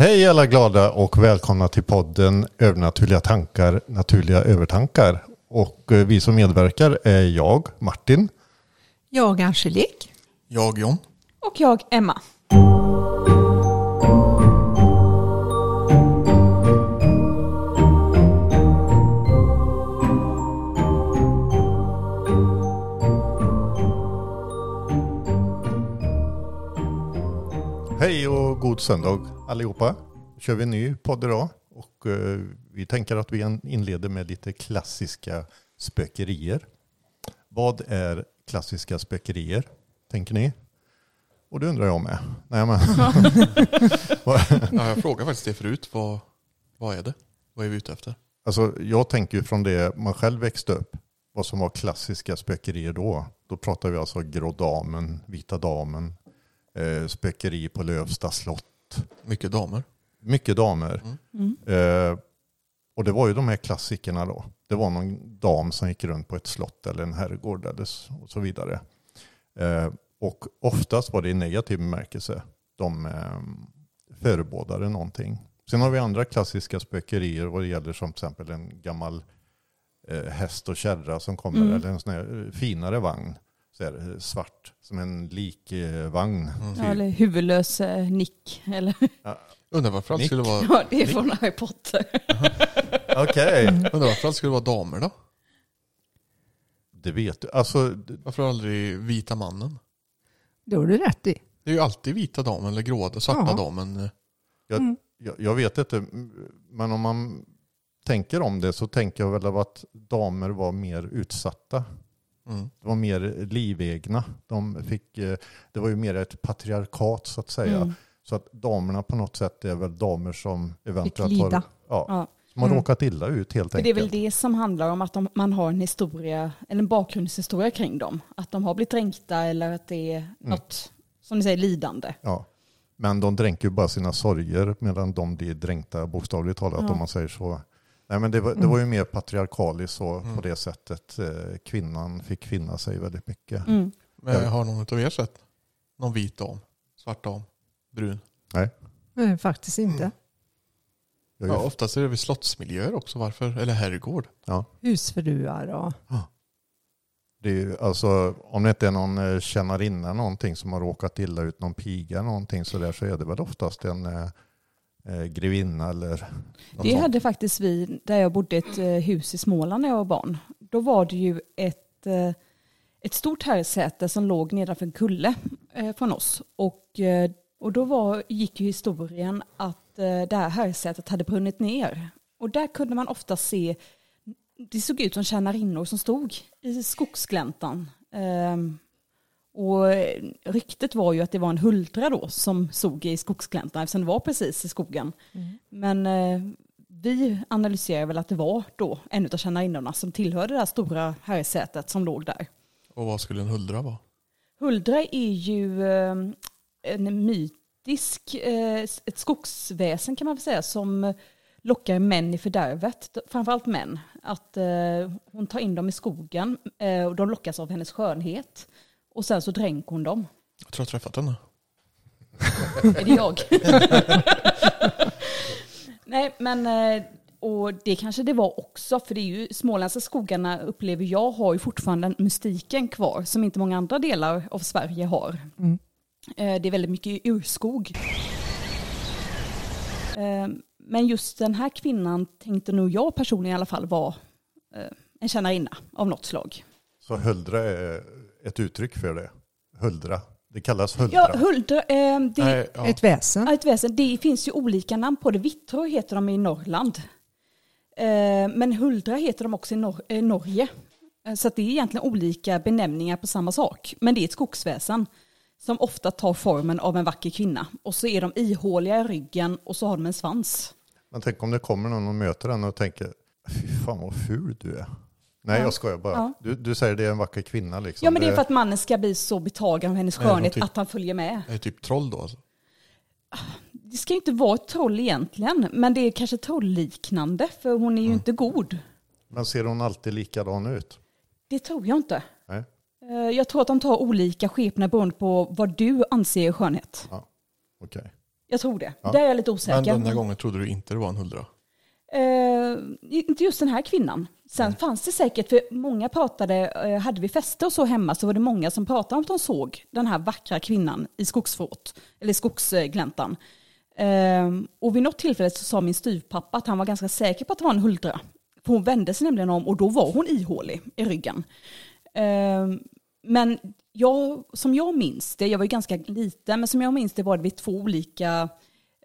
Hej alla glada och välkomna till podden Övernaturliga tankar, naturliga övertankar. Och eh, vi som medverkar är jag, Martin. Jag Angelique. Jag John. Och jag Emma. God söndag allihopa. Nu kör vi en ny podd idag. Och eh, vi tänker att vi inleder med lite klassiska spökerier. Vad är klassiska spökerier? Tänker ni? Och det undrar jag med. Nej, men. Ja, jag frågade faktiskt det förut. Vad, vad är det? Vad är vi ute efter? Alltså, jag tänker ju från det man själv växte upp, vad som var klassiska spökerier då. Då pratar vi alltså Grå Damen, Vita Damen, eh, spökeri på Lövsta slott. Mycket damer. Mycket damer. Mm. Eh, och det var ju de här klassikerna då. Det var någon dam som gick runt på ett slott eller en herrgård eller så, och så vidare. Eh, och oftast var det i negativ bemärkelse. De eh, förebådade någonting. Sen har vi andra klassiska spökerier vad det gäller som till exempel en gammal eh, häst och kärra som kommer Mm. eller en sån här eh, finare vagn. Så här, eh, svart som en likvagn. Mm. Ja, eller huvudlös eh, Nick. Eller, Undrar varför allt Nick. skulle vara, ja, det är från Harry Potter. Okej, undrar varför allt skulle vara damer då? det vet du. Alltså, Varför aldrig vita mannen? Det har du rätt i. Det är ju alltid vita damen eller gråa, svarta Ja. damen. Jag, jag, jag vet inte, men om man tänker om det så tänker jag väl av att damer var mer utsatta. Mm. De var mer livegna. De fick, eh, det var ju mer ett patriarkat så att säga. Mm. Så att damerna på något sätt är väl damer som eventuellt har, ja, Ja. som har Mm. råkat illa ut helt För enkelt. det är väl det som handlar om att de, man har en historia, eller en bakgrundshistoria kring dem. Att de har blivit dränkta eller att det är något, som ni säger, lidande. Ja. Men de dränker ju bara sina sorger medan de blir dränkta bokstavligt talat Ja. om man säger så. Nej, men det, var, Mm. det var ju mer patriarkaliskt så Mm. på det sättet. Eh, Kvinnan fick finna sig väldigt mycket. Mm. Men Ja. har någon av er sett någon vit dam? Svart dam? Brun? Nej, faktiskt inte. Är Ja, oftast är det vid slottsmiljöer också. Varför? Eller herrgård. Husfruar och... Det är ju, alltså, om det inte är någon eh, tjänarinna någonting som har råkat illa ut, någon piga någonting så där så är det väl oftast en eh, grevinna eller Det sånt. hade faktiskt vi, där jag bodde ett eh, hus i Småland när jag var barn. Då var det ju ett, eh, ett stort herrsäte som låg nedanför en kulle eh, från oss. Och, och då var, gick ju historien att det här herrsätet hade brunnit ner. Och där kunde man ofta se, det såg ut som tjänarinnor som stod i skogsgläntan. Och eh, ryktet var ju att det var en huldra då som stod i skogsgläntan eftersom det var precis i skogen. Men eh, vi analyserar väl att det var då en av tjänarinnorna som tillhörde det här stora herrsätet som låg där. Och vad skulle en huldra vara? Huldra är ju eh, en mytisk, eh, ett skogsväsen kan man väl säga, som lockar män i fördärvet, framförallt män. Att eh, hon tar in dem i skogen eh, och de lockas av hennes skönhet. Och sen så dränker hon dem. Jag tror jag har träffat henne. Är det jag? Nej, men eh, och det kanske det var också, för det är ju småländska skogarna upplever jag har ju fortfarande den mystiken kvar som inte många andra delar av Sverige har. Mm. Eh, Det är väldigt mycket urskog. Eh, Men just den här kvinnan tänkte nog jag personligen i alla fall var eh, en tjänarinna av något slag. Så huldra är ett uttryck för det. Huldra. Det kallas huldra. Ja, Huldra, eh, det, Nej, ja. Ett väsen. Ja, ett väsen. Det finns ju olika namn på det. Vittror heter de i Norrland. Eh, Men Huldra heter de också i Nor- eh, Norge. Eh, Så att det är egentligen olika benämningar på samma sak. Men det är ett skogsväsen som ofta tar formen av en vacker kvinna. Och så är de ihåliga i ryggen och så har de en svans. Men tänk om det kommer någon och möter henne och tänker, fy fan vad ful du är. Nej, Ja. jag skojar bara. Ja. Du, du säger det är en vacker kvinna liksom. Ja men det är för att mannen ska bli så betagen av hennes Nej, skönhet tyck- att han följer med. Är det typ troll då? Alltså? Det ska ju inte vara ett troll egentligen. Men det är kanske trollliknande för hon är ju inte god. Men ser hon alltid likadan ut? Det tror jag inte. Nej. Eh, Jag tror att de tar olika skepnader beroende på vad du anser är skönhet. Okej. Jag tror det. Ja. Där är jag lite Men osäker. den här gången trodde du inte det var en huldra. Eh, inte just den här kvinnan. Sen fanns det säkert, för många pratade, eh, hade vi fester och så hemma så var det många som pratade om att de såg den här vackra kvinnan i skogsfråt, eller skogsgläntan. Eh, och vid något tillfälle så sa min styvpappa att han var ganska säker på att det var en huldra. För hon vände sig nämligen om och då var hon ihålig i ryggen. Eh, men jag, som jag minns det, jag var ju ganska liten, men som jag minns det var det vid två olika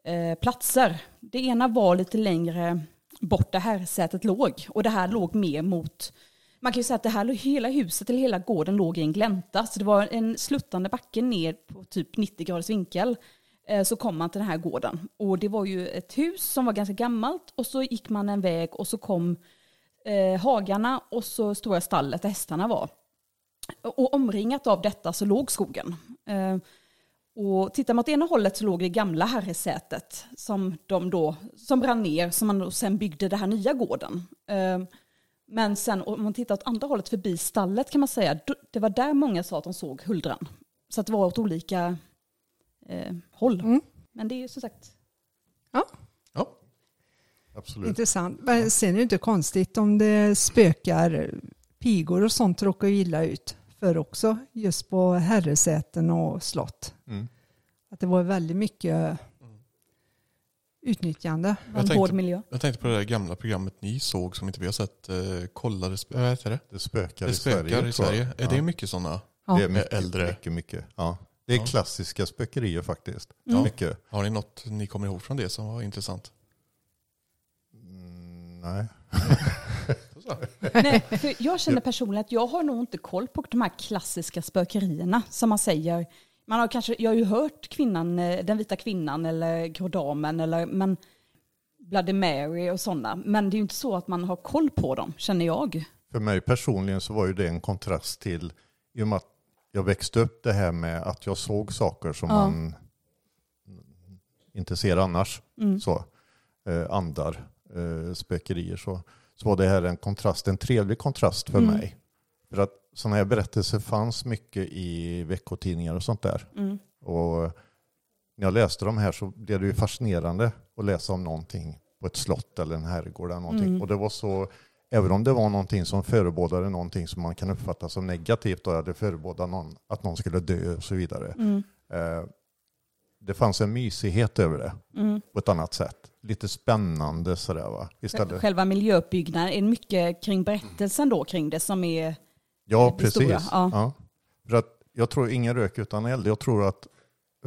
eh, platser. Det ena var lite längre bort där herrsätet låg och det här låg mer mot, man kan ju säga att det här, hela huset eller hela gården låg i en glänta, så det var en sluttande backe ner på typ 90 graders vinkel. Eh, så kom man till den här gården och det var ju ett hus som var ganska gammalt och så gick man en väg och så kom eh, hagarna och så stora stallet där hästarna var. Och omringat av detta så låg skogen. Eh, och tittar man åt ena hållet så låg det gamla herresätet som, de då, som brann ner, som man då sen byggde den här nya gården. Eh, Men sen om man tittar åt andra hållet förbi stallet kan man säga, det var där många sa att de såg huldran. Så att det var åt olika eh, håll. Mm. Men det är ju som sagt, Ja. Absolut. Intressant. Men sen är det inte konstigt om det spökar pigor och sånt råkar ju illa ut för också just på herresäten och slott. Mm. Att det var väldigt mycket utnyttjande. var en tänkte- hård miljö. Jag tänkte på det där gamla programmet ni såg som inte vi har sett. Eh, kollade, sp- vad heter det? Det spökar, Det i spökar Sverige. i tror jag. Sverige. Är Ja. det mycket sådana? Ja. Det är mycket, Äldre. mycket, mycket. Ja. Det är Ja. klassiska spökerier faktiskt. Ja. Mycket. Har ni något ni kommer ihåg från det som var intressant? Mm, nej. Så. Nej, för jag känner personligen att jag har nog inte koll på de här klassiska spökerierna som man säger. Man har kanske, jag har ju hört kvinnan, eh, den vita kvinnan eller grådamen eller men Bloody Mary och sådana. Men det är ju inte så att man har koll på dem, känner jag. För mig personligen så var ju det en kontrast till, i och med att jag växte upp det här med att jag såg saker som Ja. man inte ser annars. Mm. Så, eh, andar, eh, spökerier. Så, så var det här en kontrast, en trevlig kontrast för Mm. mig. För att sådana här berättelser fanns mycket i veckotidningar och sånt där. Mm. Och när jag läste de här så blev det ju fascinerande att läsa om någonting på ett slott eller en herrgård eller någonting. Mm. Och det var så, även om det var någonting som förebådade någonting som man kan uppfatta som negativt, då, det förebådade någon, att någon skulle dö och så vidare. Mm. Eh, det fanns en mysighet över det Mm. på ett annat sätt. Lite spännande sådär va. Istället. Själva miljöuppbyggnaden, är det mycket kring berättelsen då kring det som är... Ja, det precis. stora, ja. Ja. För att jag tror ingen rök utan eld. Jag tror att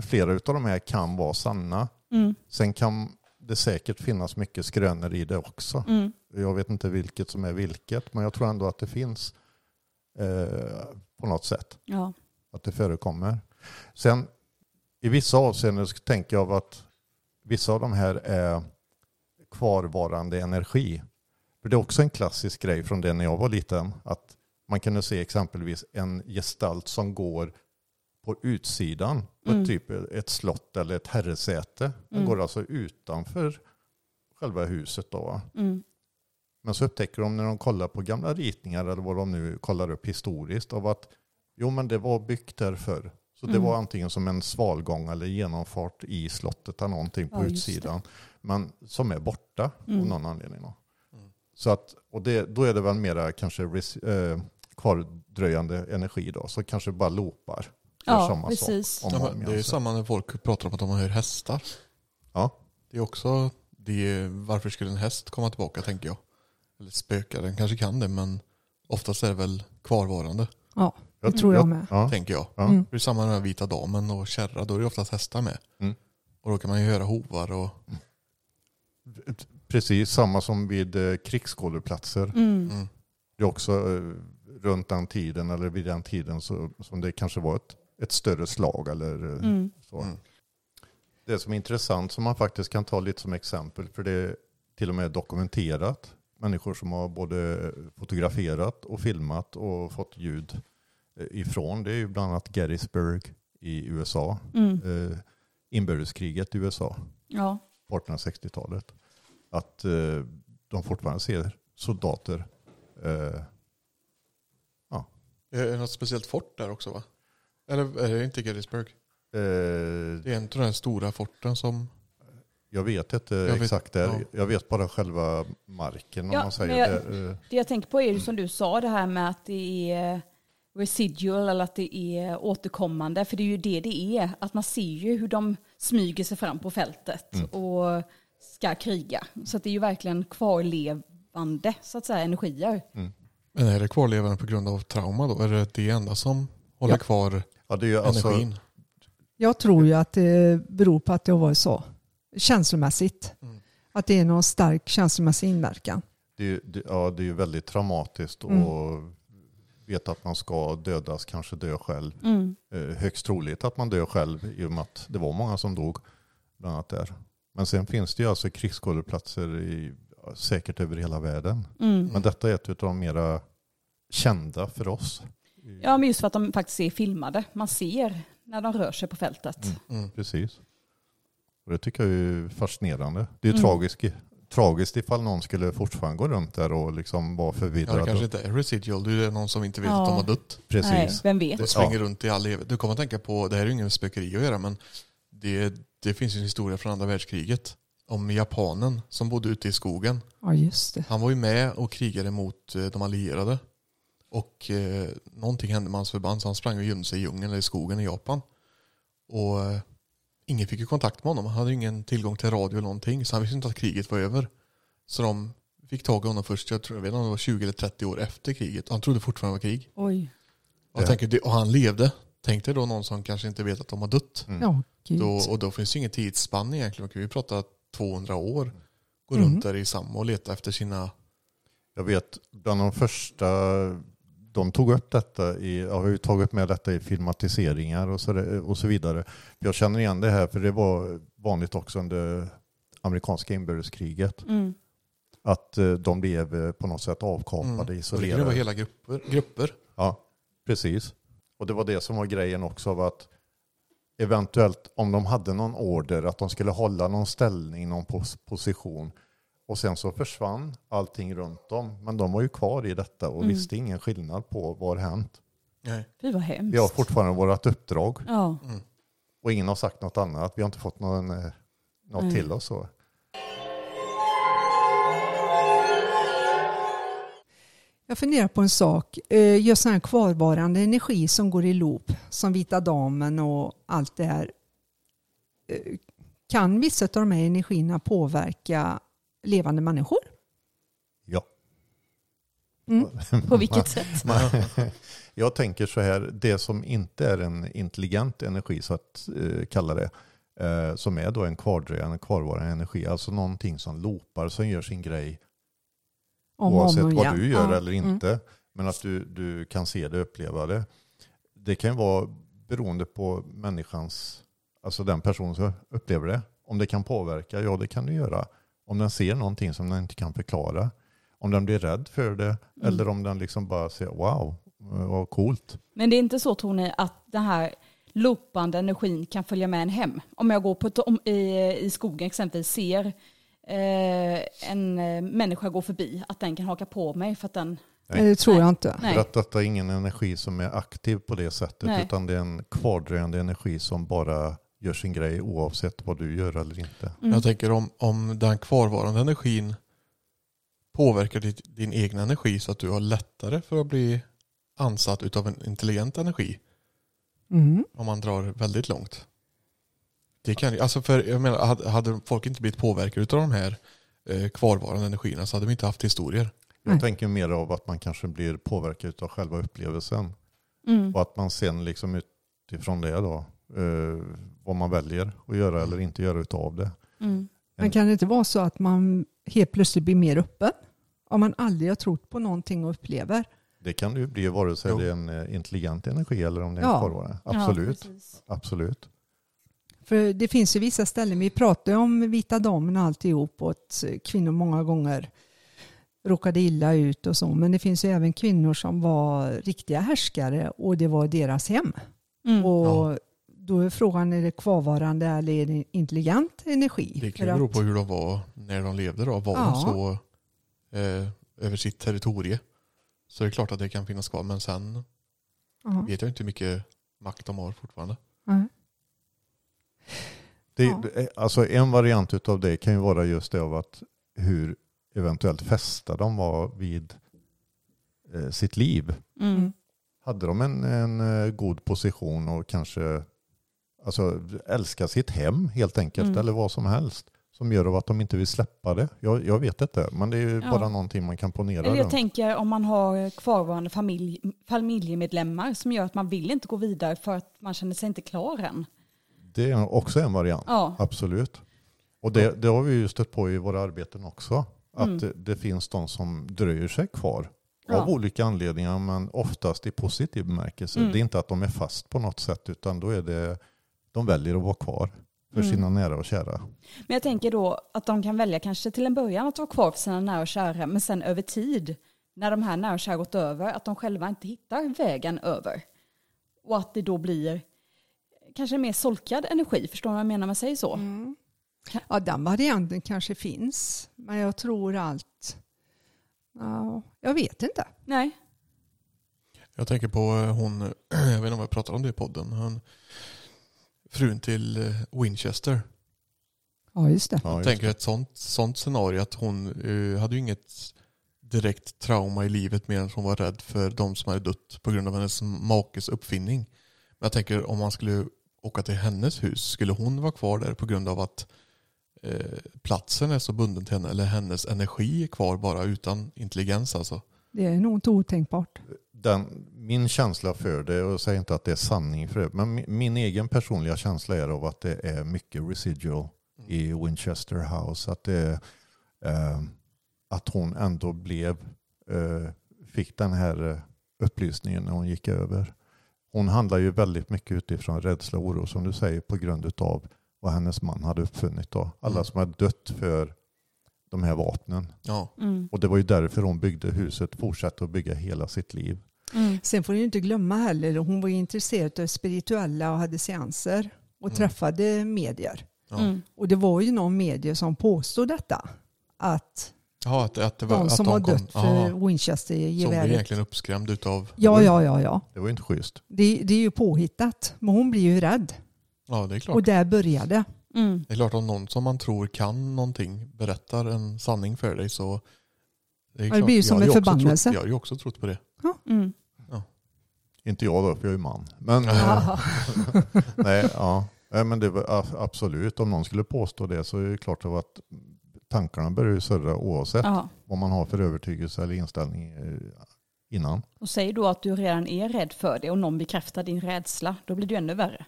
flera av de här kan vara sanna. Mm. Sen kan det säkert finnas mycket skrönor i det också. Mm. Jag vet inte vilket som är vilket, men jag tror ändå att det finns eh, på något sätt. Ja. Att det förekommer. Sen i vissa avseenden tänker jag att vissa av de här är kvarvarande energi. För det är också en klassisk grej från det när jag var liten. Att man kunde se exempelvis en gestalt som går på utsidan på Mm. typ ett slott eller ett herresäte. Den Mm. går alltså utanför själva huset. Då? Mm. Men så upptäcker de när de kollar på gamla ritningar eller vad de nu kollar upp historiskt av att jo men det var byggt där förr. Så det Mm. var antingen som en svalgång eller genomfart i slottet eller någonting på Ja, utsidan. Men som är borta Mm. av någon anledning. Då. Mm. Så att, och det, då är det väl mera kanske res, eh, kvardröjande energi då. Så kanske bara loopar. Ja, samma precis. Sak om Ja, det är samma när folk pratar om att de hör hästar. Ja. Det är också, det är, varför skulle en häst komma tillbaka tänker jag. Eller spöka, den kanske kan det men oftast är det väl kvarvarande Ja, Jag det tror jag med. Ja, tänker jag. ja. Mm. Det är samma med den vita damen och kärra, då är det oftast hästar med. Mm. Och då kan man ju höra hovar och Precis samma som vid eh, krigsskådeplatser. Mm. mm. Det är också eh, runt den tiden eller vid den tiden så, som det kanske var ett, ett större slag eller eh, Mm. så. Mm. Det som är intressant som man faktiskt kan ta lite som exempel för det är till och med dokumenterat. Människor som har både fotograferat och filmat och fått ljud eh, ifrån. Det är ju bland annat Gettysburg i USA. Mm. Eh, inbördeskriget i USA Ja. på 1860-talet. Att eh, de fortfarande ser soldater eh, Är det något speciellt fort där också va? Eller är det inte Gettysburg? eh, Det är en av de här stora forten som Jag vet inte Jag vet- exakt där. ja. Jag vet bara själva marken om Ja, man men säger jag- det. eh, Det jag tänker på är ju som du sa det här med att det är residual eller att det är återkommande. För det är ju det det är. Att man ser ju hur de smyger sig fram på fältet och ska kriga. Så att det är ju verkligen kvarlevande så att säga energier. Men är det kvarlevande på grund av trauma då? Är det det enda som håller Ja. kvar Ja, det är ju alltså, energin? Jag tror ju att det beror på att det har varit så. Känslomässigt. Mm. Att det är någon stark känslomässig inverkan. det, det, ja, det är ju väldigt traumatiskt Mm. Veta att man ska dödas, kanske dö själv. Mm. Eh, högst troligt att man dör själv i och med att det var många som dog. Bland annat där. Men sen finns det ju alltså krigsskådeplatser i, säkert över hela världen. Mm. Men detta är ett av de mera kända för oss. Ja, men just för att de faktiskt är filmade. Man ser när de rör sig på fältet. Mm. Mm. Precis. Och det tycker jag är fascinerande. Det är ju Mm. tragiskt, tragiskt ifall någon skulle fortfarande gå runt där och liksom vara Ja, det förvirrad. kanske inte är residual. Det är någon som inte vet Ja. att de har dött. Precis. Nej, vem vet? Det svänger runt i all evighet. Du kommer att tänka på, det här är ju ingen spökeri att göra, men det, det finns ju en historia från andra världskriget om japanen som bodde ute i skogen. Ja, just det. Han var ju med och krigade mot eh, de allierade. Och eh, någonting hände med hans förband så han sprang och gömde sig i djungeln eller i skogen i Japan. Och eh, ingen fick ju kontakt med honom. Han hade ingen tillgång till radio eller någonting. Så han visste inte att kriget var över. Så de fick tag i honom först, jag, tror, jag vet inte om det var 20 eller 30 år efter kriget. Han trodde fortfarande det var krig. Oj. Och, jag tänker, och han levde. Tänk dig då någon som kanske inte vet att de har dött. Mm. Ja. Då, och då finns det inget tidsspann egentligen. Man kan ju prata 200 år. Gå Mm. runt där i samma och leta efter sina... Jag vet bland de första, de tog upp detta i, har ju tagit med detta i filmatiseringar och så, och så vidare. Jag känner igen det här för det var vanligt också under amerikanska inbördeskriget. Mm. Att eh, de blev eh, på något sätt avkapade, Mm. Det isolerade. kan vara hela grupper. grupper. Ja, precis. Och det var det som var grejen också av att eventuellt om de hade någon order att de skulle hålla någon ställning, någon pos position och sen så försvann allting runt dem. Men de var ju kvar i detta och Mm. visste ingen skillnad på vad har hänt. Nej. Fy vad hemskt. Vi har fortfarande vårt uppdrag Ja. och ingen har sagt något annat. Vi har inte fått någon, eh, något Nej. till oss. Så. Jag funderar på en sak. Eh, Just sån här kvarvarande energi som går i loop, som Vita Damen och allt det här. Eh, Kan vissa av de här energierna påverka levande människor? Ja. Mm. På vilket sätt? Jag tänker så här, det som inte är en intelligent energi, så att eh, kalla det, eh, som är då en kvardröjande, kvarvarande energi, alltså någonting som loopar, som gör sin grej Om om oavsett och vad du gör Ja, eller mm. inte. Men att du, du kan se det, uppleva det. Det kan vara beroende på människans, alltså den person som upplever det. Om det kan påverka, ja det kan det göra. Om den ser någonting som den inte kan förklara. Om den blir rädd för det. Mm. Eller om den liksom bara ser, wow, vad coolt. Men det är inte så tror ni att den här loopande energin kan följa med en hem? Om jag går på ett, om, i, i skogen exempelvis ser eh, en eh, människa gå förbi, att den kan haka på mig för att den... Nej. Det tror Nej. jag inte. Nej. För att detta är ingen energi som är aktiv på det sättet. Nej. Utan det är en kvardröjande energi som bara gör sin grej oavsett vad du gör eller inte. Mm. Jag tänker om, om den kvarvarande energin påverkar ditt, din egen energi så att du har lättare för att bli ansatt utav en intelligent energi Mm. om man drar väldigt långt. Det kan ju- alltså för jag menar, hade, folk inte blivit påverkade utav de här eh, kvarvarande energierna så hade vi inte haft historier. Jag Nej. tänker mer av att man kanske blir påverkad av själva upplevelsen. Mm. Och att man sen liksom utifrån det då, eh, vad man väljer att göra eller inte göra utav det. Mm. Men kan det inte vara så att man helt plötsligt blir mer öppen? Om man aldrig har trott på någonting och upplever. Det kan det ju bli vare sig Jo. det är en eh, intelligent energi eller om det är en Ja. kvarvarande. Absolut. Ja. Absolut. För det finns ju vissa ställen, vi pratar ju om vita damen och alltihop och att kvinnor många gånger råkade illa ut och så. Men det finns ju även kvinnor som var riktiga härskare och det var deras hem. Mm. Och då är frågan, är det kvarvarande eller är det intelligent energi? Det kan ju bero på hur de var när de levde då. Var Ja. de så eh, över sitt territorie så är det klart att det kan finnas kvar. Men sen Ja. vet jag inte hur mycket makt de har fortfarande. Det, Ja. det- alltså en variant av det kan ju vara just det av att hur eventuellt fästa de var vid eh, sitt liv. Mm. Hade de en, en eh, god position och kanske alltså, älskar sitt hem helt enkelt Mm. eller vad som helst som gör att de inte vill släppa det. Jag, jag vet inte, men det är ju Ja. bara någonting man kan ponera Eller jag runt. tänker om man har kvarvarande familj, familjemedlemmar som gör att man vill inte gå vidare för att man känner sig inte klar än. Det är också en variant. Ja, Absolut. Och det, det har vi ju stött på i våra arbeten också. Att Mm. det, det finns de som dröjer sig kvar. Ja. Av olika anledningar men oftast i positiv bemärkelse. Mm. Det är inte att de är fast på något sätt utan då är det de väljer att vara kvar för Mm. sina nära och kära. men jag tänker då att de kan välja kanske till en början att vara kvar för sina nära och kära, men sen över tid, när de här nära och kära gått över, att de själva inte hittar vägen över. Och att det då blir kanske mer solkad energi, förstår du vad jag menar med säger så? Mm. Ja, den varianten kanske finns. Men jag tror allt... Ja, jag vet inte. Nej. Jag tänker på eh, hon, jag vet inte om jag pratar om det i podden, hon, frun till eh, Winchester. Ja, just det. Ja, Jag just tänker ett sånt, sånt scenario att hon eh, hade ju inget direkt trauma i livet mer än att hon var rädd för de som hade dött på grund av hennes makes uppfinning. Men jag tänker om man skulle åka till hennes hus, skulle hon vara kvar där på grund av att eh, platsen är så bunden till henne eller hennes energi är kvar bara utan intelligens alltså? Det är nog inte otänkbart. Den, min känsla för det, och jag säger inte att det är sanning för det, men min, min egen personliga känsla är av att det är mycket residual i Winchester House. Att, det, eh, att hon ändå blev, eh, fick den här eh, upplysningen när hon gick över. Hon handlar ju väldigt mycket utifrån rädsla och oro som du säger på grund av vad hennes man hade uppfunnit. Då. Alla Mm. som har dött för de här vapnen. Ja, Mm. Och det var ju därför hon byggde huset, fortsatte att bygga hela sitt liv. Mm. Sen får du inte glömma heller, hon var ju intresserad av spirituella och hade seanser och Mm. träffade medier. ja. Mm. Och det var ju någon medier som påstod detta. Att ja att, att det var, de att som de har kom- dött ja, för Som blev Winchester-geväret. egentligen uppskrämd utav... Ja, ja, ja, ja. Det var ju inte schysst. Det, det är ju påhittat. Men hon blir ju rädd. Ja, det är klart. Och där började. Mm. Det är klart om någon som man tror kan någonting berättar en sanning för dig så... Det, är Ja, det blir ju som en också förbannelse. Trott, jag har ju också trott på det. Mm. Inte jag då, för jag är ju man. Men, Ja. nej, ja. Nej, men det var absolut, om någon skulle påstå det så är det klart att tankarna börjar ju surra oavsett Ja. vad man har för övertygelse eller inställning eh, innan. Och säg då att du redan är rädd för det och någon bekräftar din rädsla, då blir det ju ännu värre.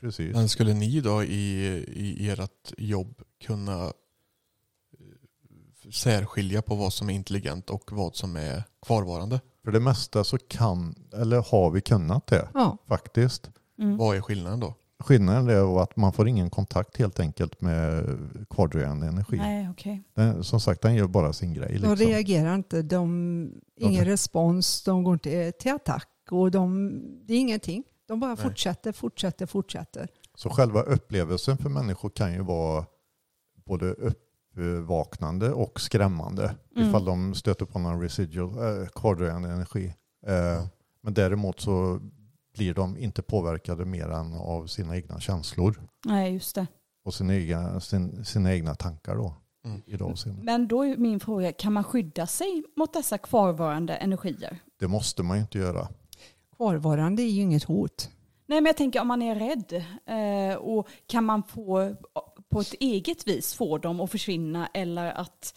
Precis. Men skulle ni då i, i ert jobb kunna eh, särskilja på vad som är intelligent och vad som är kvarvarande? För det mesta så kan, eller har vi kunnat det Ja. faktiskt. Mm. Vad är skillnaden då? Skillnaden är att man får ingen kontakt helt enkelt med kvardröjande energi. Nej, okej. Den, som sagt, den gör bara sin grej. De Liksom. reagerar inte. De, ingen Okej. respons. De går inte till attack. Och de, det är ingenting. De bara Nej. fortsätter, fortsätter, fortsätter. Så själva upplevelsen för människor kan ju vara både uppvaknande och skrämmande Mm. ifall de stöter på någon residual, eh, kvardröjande energi. Eh, men däremot så blir de inte påverkade mer än av sina egna känslor Nej, just det. och sina egna, sin, sina egna tankar då. Mm. I det avseendet. Men då är min fråga, kan man skydda sig mot dessa kvarvarande energier? Det måste man ju inte göra. Kvarvarande är ju inget hot. Nej, men jag tänker om man är rädd eh, och kan man få på ett eget vis få dem att försvinna eller att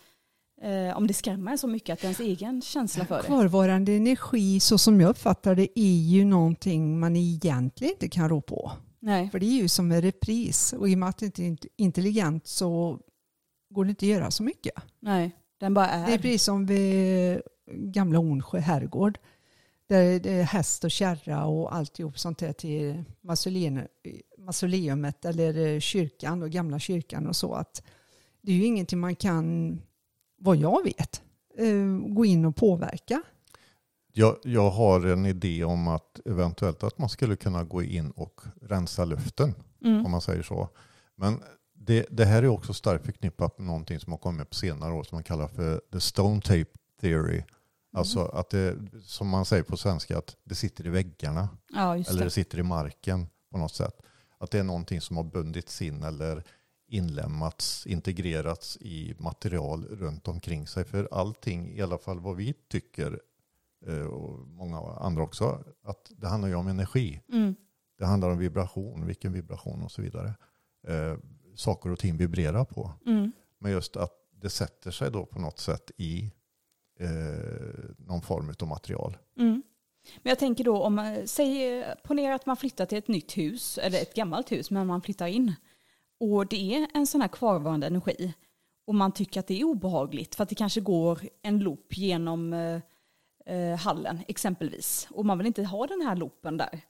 eh, om det skrämmer en så mycket att ens egen känsla för det. Kvarvarande energi, så som jag uppfattar det, är ju någonting man egentligen inte kan rå på. Nej. För det är ju som en repris. Och i och med att det inte är intelligent så går det inte att göra så mycket. Nej, den bara är. Det är precis som vid gamla Ornsjö herrgård. Där det är häst och kärra och alltihop sånt där till mausoleum- mausoleumet eller kyrkan och gamla kyrkan och så. att Det är ju ingenting man kan, vad jag vet, eh, gå in och påverka. Jag, jag har en idé om att eventuellt att man skulle kunna gå in och rensa luften. Mm. om man säger så. Men det, det här är också starkt förknippat med någonting som har kommit på senare år som man kallar för the stone tape theory. Alltså att det, som man säger på svenska, att det sitter i väggarna Ja, eller det det. sitter i marken på något sätt. att det är någonting som har bundits in eller inlämnats, integrerats i material runt omkring sig. För allting, i alla fall vad vi tycker, eh, och många andra också, att det handlar ju om energi. Mm. Det handlar om vibration, vilken vibration och så vidare. Eh, saker och ting vibrerar på. Mm. Men just att det sätter sig då på något sätt i någon form av material. Mm. Men jag tänker då om man säger, ponera att man flyttar till ett nytt hus, eller ett gammalt hus, men man flyttar in. Och det är en sån här kvarvarande energi. Och man tycker att det är obehagligt för att det kanske går en loop genom eh, eh, hallen exempelvis. Och man vill inte ha den här loopen där.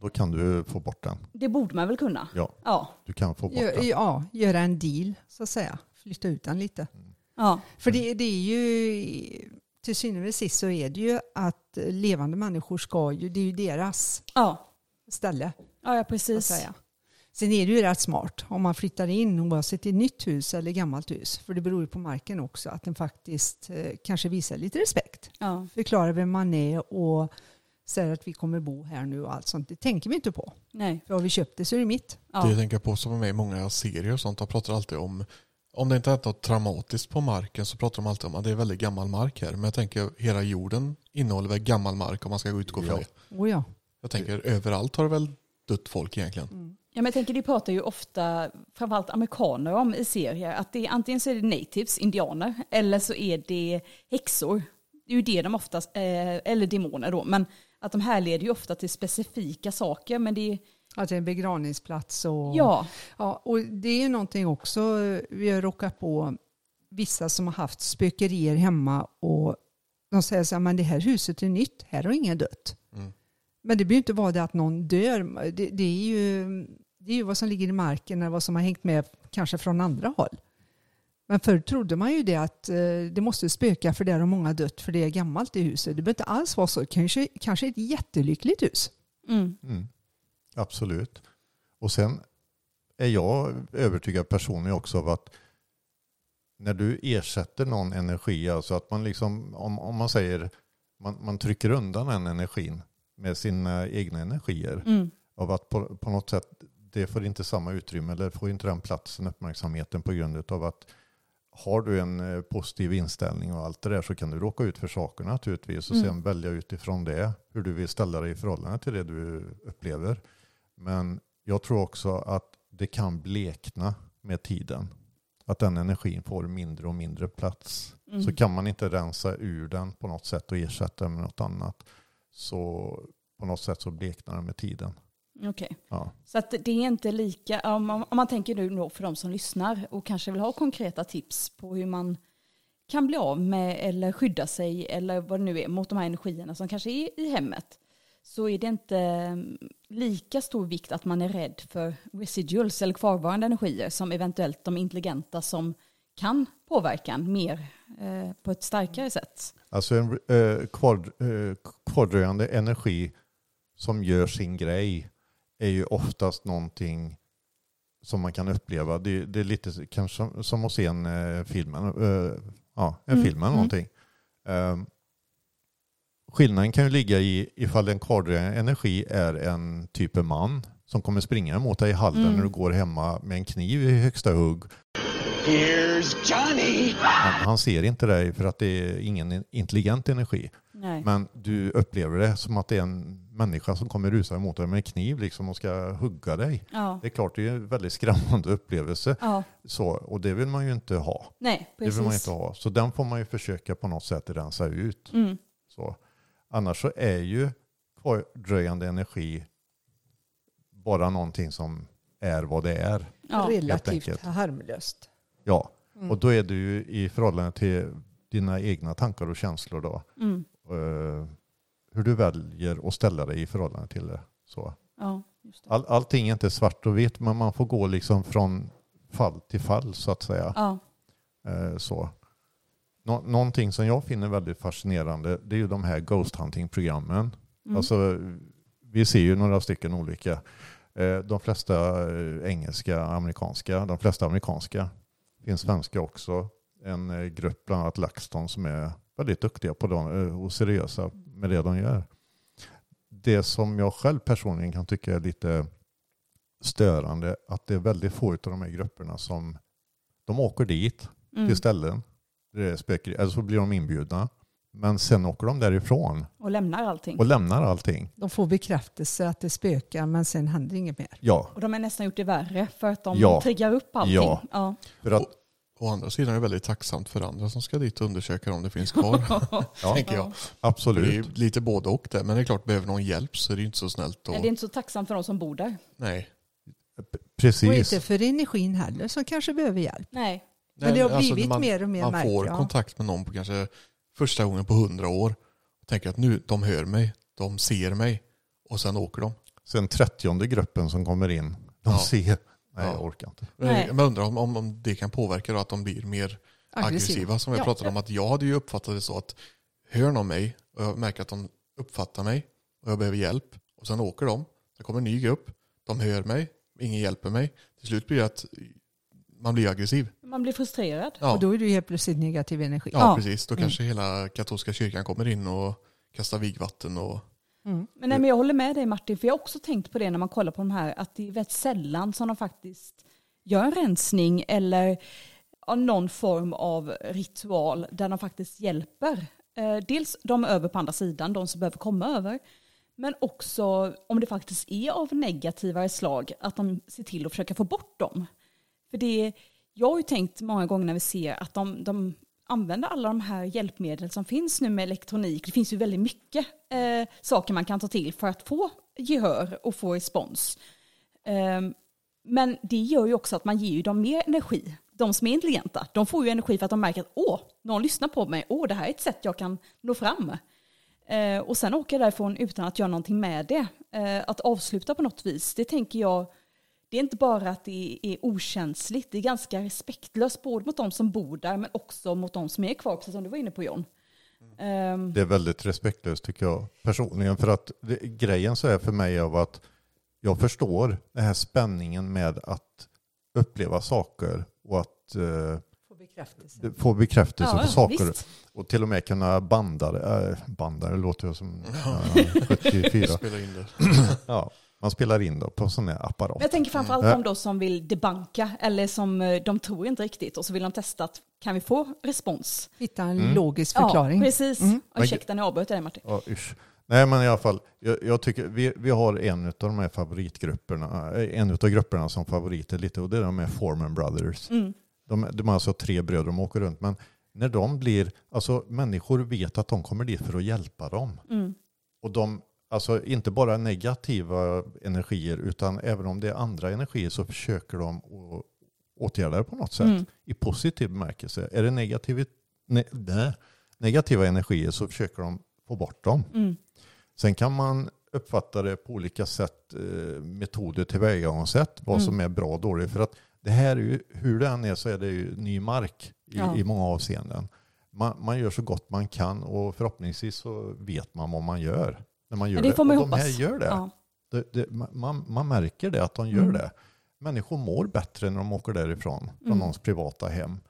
Då kan du få bort den. Det borde man väl kunna? Ja, Ja. du kan få bort Gö- den. Ja, göra en deal så att säga. Flytta ut den lite. Ja. För det, det är ju, till syvende och sist så är det ju att levande människor ska ju, det är ju deras Ja, ställe. ja, ja precis. säga. Sen är det ju rätt smart om man flyttar in oavsett i nytt hus eller gammalt hus. För det beror ju på marken också att den faktiskt eh, kanske visar lite respekt. Ja. Förklarar vem man är och säger att vi kommer bo här nu och allt sånt. Det tänker vi inte på. Nej. För har vi köpt det så är det mitt. Ja. Det jag tänker på som är med i många serier och sånt, de pratar alltid om om det inte är något traumatiskt på marken så pratar de alltid om att det är väldigt gammal mark här. Men jag tänker hela jorden innehåller väl gammal mark om man ska utgå från Ja. det. Oh ja. Jag tänker överallt har det väl dött folk egentligen. Ja, men jag tänker, de pratar ju ofta, framförallt amerikaner om i serier, att det är, antingen så är det natives, indianer, eller så är det häxor. Det är ju det de oftast, eh, eller demoner då, men att de här leder ju ofta till specifika saker, men det är, Att det är en begravningsplats och... ja, Ja, och det är ju någonting också vi har råkat på vissa som har haft spökerier hemma och de säger så här, men det här huset är nytt, här har ingen dött. Mm. Men det behöver inte vara det att någon dör. Det, det, är ju, det är ju vad som ligger i marken eller vad som har hängt med kanske från andra håll. Men förr trodde man ju det att eh, det måste spöka för där har många dött för det är gammalt i huset. Det behöver inte alls vara så. Kanske, kanske ett jättelyckligt hus. mm, Mm. Absolut. Och sen är jag övertygad personligen också av att när du ersätter någon energi, alltså att man liksom, om, om man säger, man, man trycker undan den energin med sina egna energier, mm, av att på, på något sätt, det får inte samma utrymme eller får inte den platsen, uppmärksamheten på grund av att har du en eh, positiv inställning och allt det där så kan du råka ut för saker naturligtvis och Mm. sen välja utifrån det hur du vill ställa dig i förhållande till det du upplever. Men jag tror också att det kan blekna med tiden. Att den energin får mindre och mindre plats. mm. Så kan man inte rensa ur den på något sätt och ersätta den med något annat så på något sätt så bleknar den med tiden. Okej. Ja. Så att det är inte lika, om man, om man tänker nu då för de som lyssnar och kanske vill ha konkreta tips på hur man kan bli av med eller skydda sig eller vad det nu är mot de här energierna som kanske är i hemmet så är det inte mm, lika stor vikt att man är rädd för residuals eller kvarvarande energier som eventuellt de intelligenta som kan påverka en mer eh, på ett starkare sätt. Alltså en eh, kvard, eh, kvardröjande energi som gör sin grej är ju oftast någonting som man kan uppleva. Det, det är lite kanske som att se en eh, film, eh, ja, en Mm, film eller mm. någonting. Skillnaden kan ju ligga i ifall en kvardröjande energi är en typ av man som kommer springa emot dig i hallen Mm. när du går hemma med en kniv i högsta hugg. Here's Johnny! Han, han ser inte dig för att det är ingen intelligent energi. Nej. Men du upplever det som att det är en människa som kommer rusa emot dig med en kniv liksom och ska hugga dig. Ja. Det är klart, det är en väldigt skrämmande upplevelse. ja, Så, och det vill man ju inte ha. nej, Det vill man precis. inte ha. Så den får man ju försöka på något sätt rensa ut. Mm. Så. Annars så är ju kvardröjande energi bara någonting som är vad det är. Ja. Relativt harmlöst. Ja, Mm. och då är du ju i förhållande till dina egna tankar och känslor då. Mm. eh, hur du väljer att ställa dig i förhållande till det. Så. Ja, just det. All, allting är inte svart och vitt men man får gå liksom från fall till fall så att säga. Ja. Eh, så. Nå, någonting som jag finner väldigt fascinerande det är ju de här ghost hunting-programmen. Mm. Alltså, vi ser ju några stycken olika. Eh, de flesta eh, engelska, amerikanska, de flesta amerikanska. finns svenska också. En eh, grupp, bland annat LaxTon, som är väldigt duktiga på dem och seriösa med det de gör. Det som jag själv personligen kan tycka är lite störande att det är väldigt få av de här grupperna som de åker dit Mm. till ställen det är spökeri, eller så blir de inbjudna. Men sen åker de därifrån Och lämnar allting. och lämnar allting. De får bekräftelse att det spökar men sen händer inget mer. Ja, Och de har nästan gjort det värre för att de Ja. triggar upp allting. Ja. Ja. för att Å andra sidan är det väldigt tacksamt för andra som ska dit och undersöka om det finns kvar. Ja. tänker jag. Det absolut. är lite både och där. Men det är klart, behöver någon hjälp så är det inte så snällt. Och, Nej, Det är inte så tacksamt för de som bor där. nej. Och Precis. inte för energin heller som kanske behöver hjälp. Nej. Men det har alltså, blivit när man, mer och mer Man får jag. kontakt med någon på kanske första gången på hundra år. Och tänker att nu, de hör mig, de ser mig. Och sen åker de. Sen trettionde gruppen som kommer in, de Ja. ser. Nej, Ja. jag orkar inte. Nej. Men jag undrar om, om, om det kan påverka då att de blir mer aggressiva. Som jag Ja. pratade om. Att jag hade ju uppfattat det så att hör någon mig och jag märker att de uppfattar mig och jag behöver hjälp. Och sen åker de. Sen kommer en ny grupp. De hör mig. Ingen hjälper mig. Till slut blir det att man blir aggressiv. Man blir frustrerad. Ja, Och då är det ju helt plötsligt negativ energi. ja, Ja. precis. Då kanske hela katolska kyrkan kommer in och kastar vigvatten. Och, Mm. Men, nej, men jag håller med dig Martin, för jag har också tänkt på det när man kollar på de här, att det är väldigt sällan som de faktiskt gör en rensning eller någon form av ritual där de faktiskt hjälper. Eh, dels de över på andra sidan, de som behöver komma över, men också om det faktiskt är av negativare slag, att de ser till att försöka få bort dem. För det, jag har ju tänkt många gånger när vi ser att de, de använder alla de här hjälpmedel som finns nu med elektronik. Det finns ju väldigt mycket eh, saker man kan ta till för att få gehör och få respons. Ehm, men det gör ju också att man ger ju dem mer energi. De som är intelligenta, de får ju energi för att de märker att åh, någon lyssnar på mig, åh, det här är ett sätt jag kan nå fram. Eh, och sen åka därifrån utan att göra någonting med det. Eh, att avsluta på något vis, det tänker jag, det är inte bara att det är okänsligt, det är ganska respektlöst både mot de som bor där men också mot de som är kvar, precis som du var inne på John. Ehm, Det är väldigt respektlöst tycker jag personligen. För att det, grejen så är för mig av att jag förstår den här spänningen med att uppleva saker och att eh, Få bekräftelse. få bekräftelse ja, på saker. visst. Och till och med kunna banda det. Äh, banda det låter ju som äh, 74. spela in det. Ja, man spelar in det på sån här apparat. Jag tänker framförallt Mm. de då som vill debanka eller som eh, de tror inte riktigt och så vill de testa att kan vi få respons? Hitta en Mm. logisk förklaring. Ja, precis. Mm. Och Ursäkta jag avbröt dig Martin. Ja, usch. Nej men i alla fall, jag, jag tycker vi, vi har en av de här favoritgrupperna, eh, en av grupperna som favoriter lite och det är de här Foreman Brothers. Mm. De, de är alltså tre bröder, de åker runt. Men när de blir, alltså människor vet att de kommer dit för att hjälpa dem. Mm. Och de, alltså inte bara negativa energier utan även om det är andra energier så försöker de att åtgärda det på något sätt. Mm. I positiv bemärkelse. Är det negativ, ne, nej, negativa energier så försöker de få bort dem. Mm. Sen kan man uppfatta det på olika sätt, eh, metoder, tillvägagångssätt, vad Mm. som är bra och dåligt. För att det här är ju, hur det än är så är det ju ny mark i, Ja. i många avseenden. Man, man gör så gott man kan och förhoppningsvis så vet man vad man gör. När man gör Ja, det får man och de här hoppas. gör det. Ja. det, det man, man märker det att de gör Mm. det. Människor mår bättre när de åker därifrån, från Mm. någons privata hem.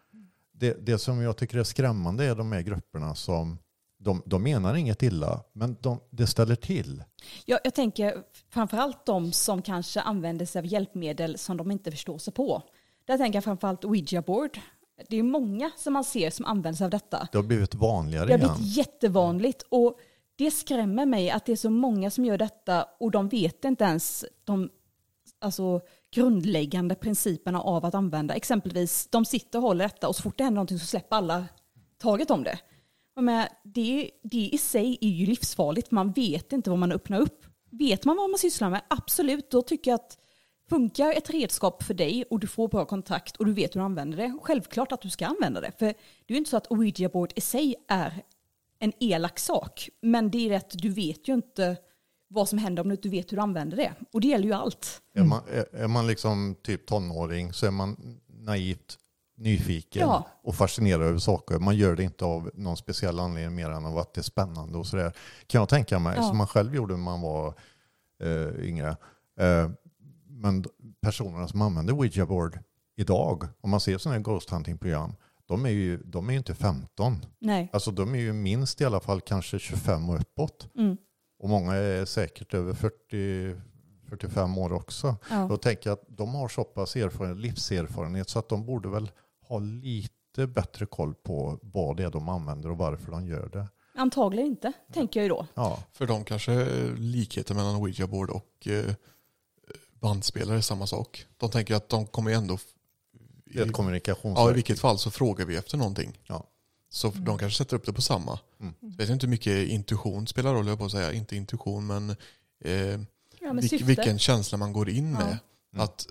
Det, det som jag tycker är skrämmande är de här grupperna som de, de menar inget illa, men de, det ställer till. Jag, jag tänker framförallt de som kanske använder sig av hjälpmedel som de inte förstår sig på. Där tänker jag framförallt Ouija board. Det är många som man ser som använder sig av detta. Det har blivit vanligare Det har igen. blivit jättevanligt och det skrämmer mig att det är så många som gör detta och de vet inte ens de alltså, grundläggande principerna av att använda. Exempelvis, de sitter och håller detta och så fort det händer någonting så släpper alla taget om det. Men det, det i sig är ju livsfarligt, man vet inte vad man öppnar upp. Vet man vad man sysslar med, absolut, då tycker jag att funkar ett redskap för dig och du får bra kontakt och du vet hur du använder det, självklart att du ska använda det. För det är ju inte så att Ouija board i sig är en elak sak, men det är rätt, du vet ju inte vad som händer om du inte vet hur du använder det. Och det gäller ju allt. Är, man, är, är man liksom typ tonåring så är man naivt nyfiken Ja. och fascinerad över saker. Man gör det inte av någon speciell anledning mer än av att det är spännande och sådär. Kan jag tänka mig, Ja. som man själv gjorde när man var eh, yngre. Eh, men personerna som använder Ouija board idag, om man ser sådana här ghost hunting-program, de är, ju, de är ju inte 15. Nej. Alltså de är ju minst i alla fall kanske 25 och uppåt. Mm. Och många är säkert över 40, 45 år också. Ja. Då tänker jag att de har så pass erfarenhet, livserfarenhet så att de borde väl ha lite bättre koll på vad det är de använder och varför de gör det. Antagligen inte, tänker jag ju då. Ja, För de kanske likheten mellan Ouija board och eh, bandspelare är samma sak. De tänker att de kommer ju ändå... det är ett Ja, i vilket fall så frågar vi efter någonting. Ja. Så de kanske sätter upp det på samma. Mm. Jag vet inte hur mycket intuition spelar roll, jag på att säga. Inte intuition, men, eh, Ja, men syfte. vilken känsla man går in med. Mm. Att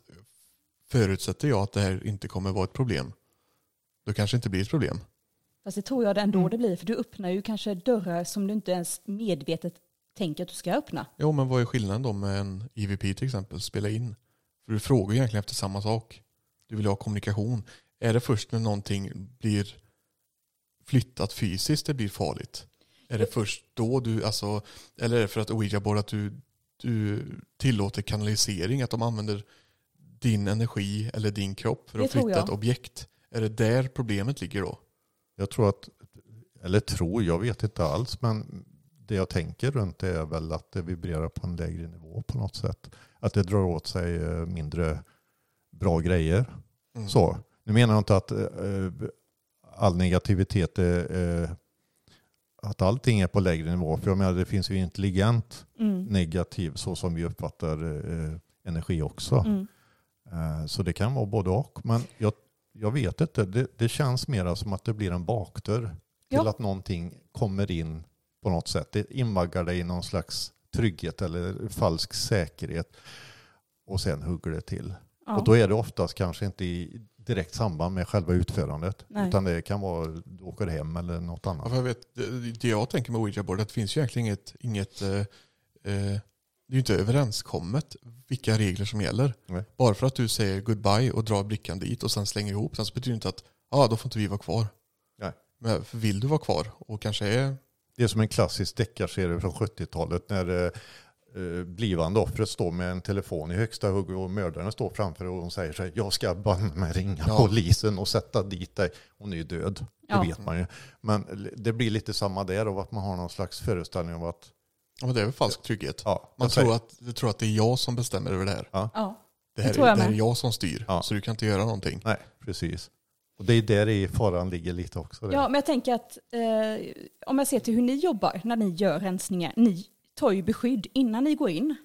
förutsätter jag att det här inte kommer vara ett problem, då kanske det inte blir ett problem. Fast det tror jag det ändå Mm. det blir, för du öppnar ju kanske dörrar som du inte ens medvetet tänker att du ska öppna. Jo, men vad är skillnaden då med en EVP till exempel, spela in? För du frågar ju egentligen efter samma sak. Du vill ha kommunikation. Är det först när någonting blir flyttat fysiskt det blir farligt? Är det först då du, alltså, eller är det för att Ouija board att du, du tillåter kanalisering, att de använder din energi eller din kropp för att flytta ett objekt? Är det där problemet ligger då? Jag tror att, eller tror, jag vet inte alls, men det jag tänker runt är väl att det vibrerar på en lägre nivå på något sätt. Att det drar åt sig eh, mindre bra grejer. Mm. Så. Nu menar jag inte att eh, all negativitet är, eh, att allting är på lägre nivå. För jag menar det finns ju intelligent Mm. negativ så som vi uppfattar eh, energi också. Mm. Eh, Så det kan vara både och. Men jag, jag vet inte. Det, det känns mer som att det blir en bakdörr till Ja. att någonting kommer in på något sätt. Det invaggar dig i någon slags trygghet eller falsk säkerhet och sen hugger det till. Ja. Och då är det oftast kanske inte i direkt samband med själva utförandet. Nej. Utan det kan vara du åker hem eller något Ja, annat. för jag vet, det, jag tänker med Ouija board, att det finns ju egentligen inget, inget eh, eh, det är ju inte överenskommet vilka regler som gäller. Nej. Bara för att du säger goodbye och drar blickan dit och sen slänger ihop den så betyder det inte att ah, då får inte vi vara kvar. Nej. Men vill du vara kvar och kanske är Det är som en klassisk deckarserie från 70-talet när eh, blivande offret står med en telefon i högsta hugg och mördaren står framför och hon säger så här, jag ska banne mig ringa Ja. polisen och sätta dit dig. Hon är ju död, det Ja. vet man ju. Men det blir lite samma där av att man har någon slags föreställning om att ja, men det är väl falsk trygghet. ja, Man jag tror att, tror att det är jag som bestämmer över det här. Ja. Det här, Det tror jag det här är jag som styr, Ja. så du kan inte göra någonting. Nej, precis. Och det är där i faran ligger lite också. där. ja, men jag tänker att eh, om jag ser till hur ni jobbar när ni gör rensningar, ni tar ju beskydd innan ni går in.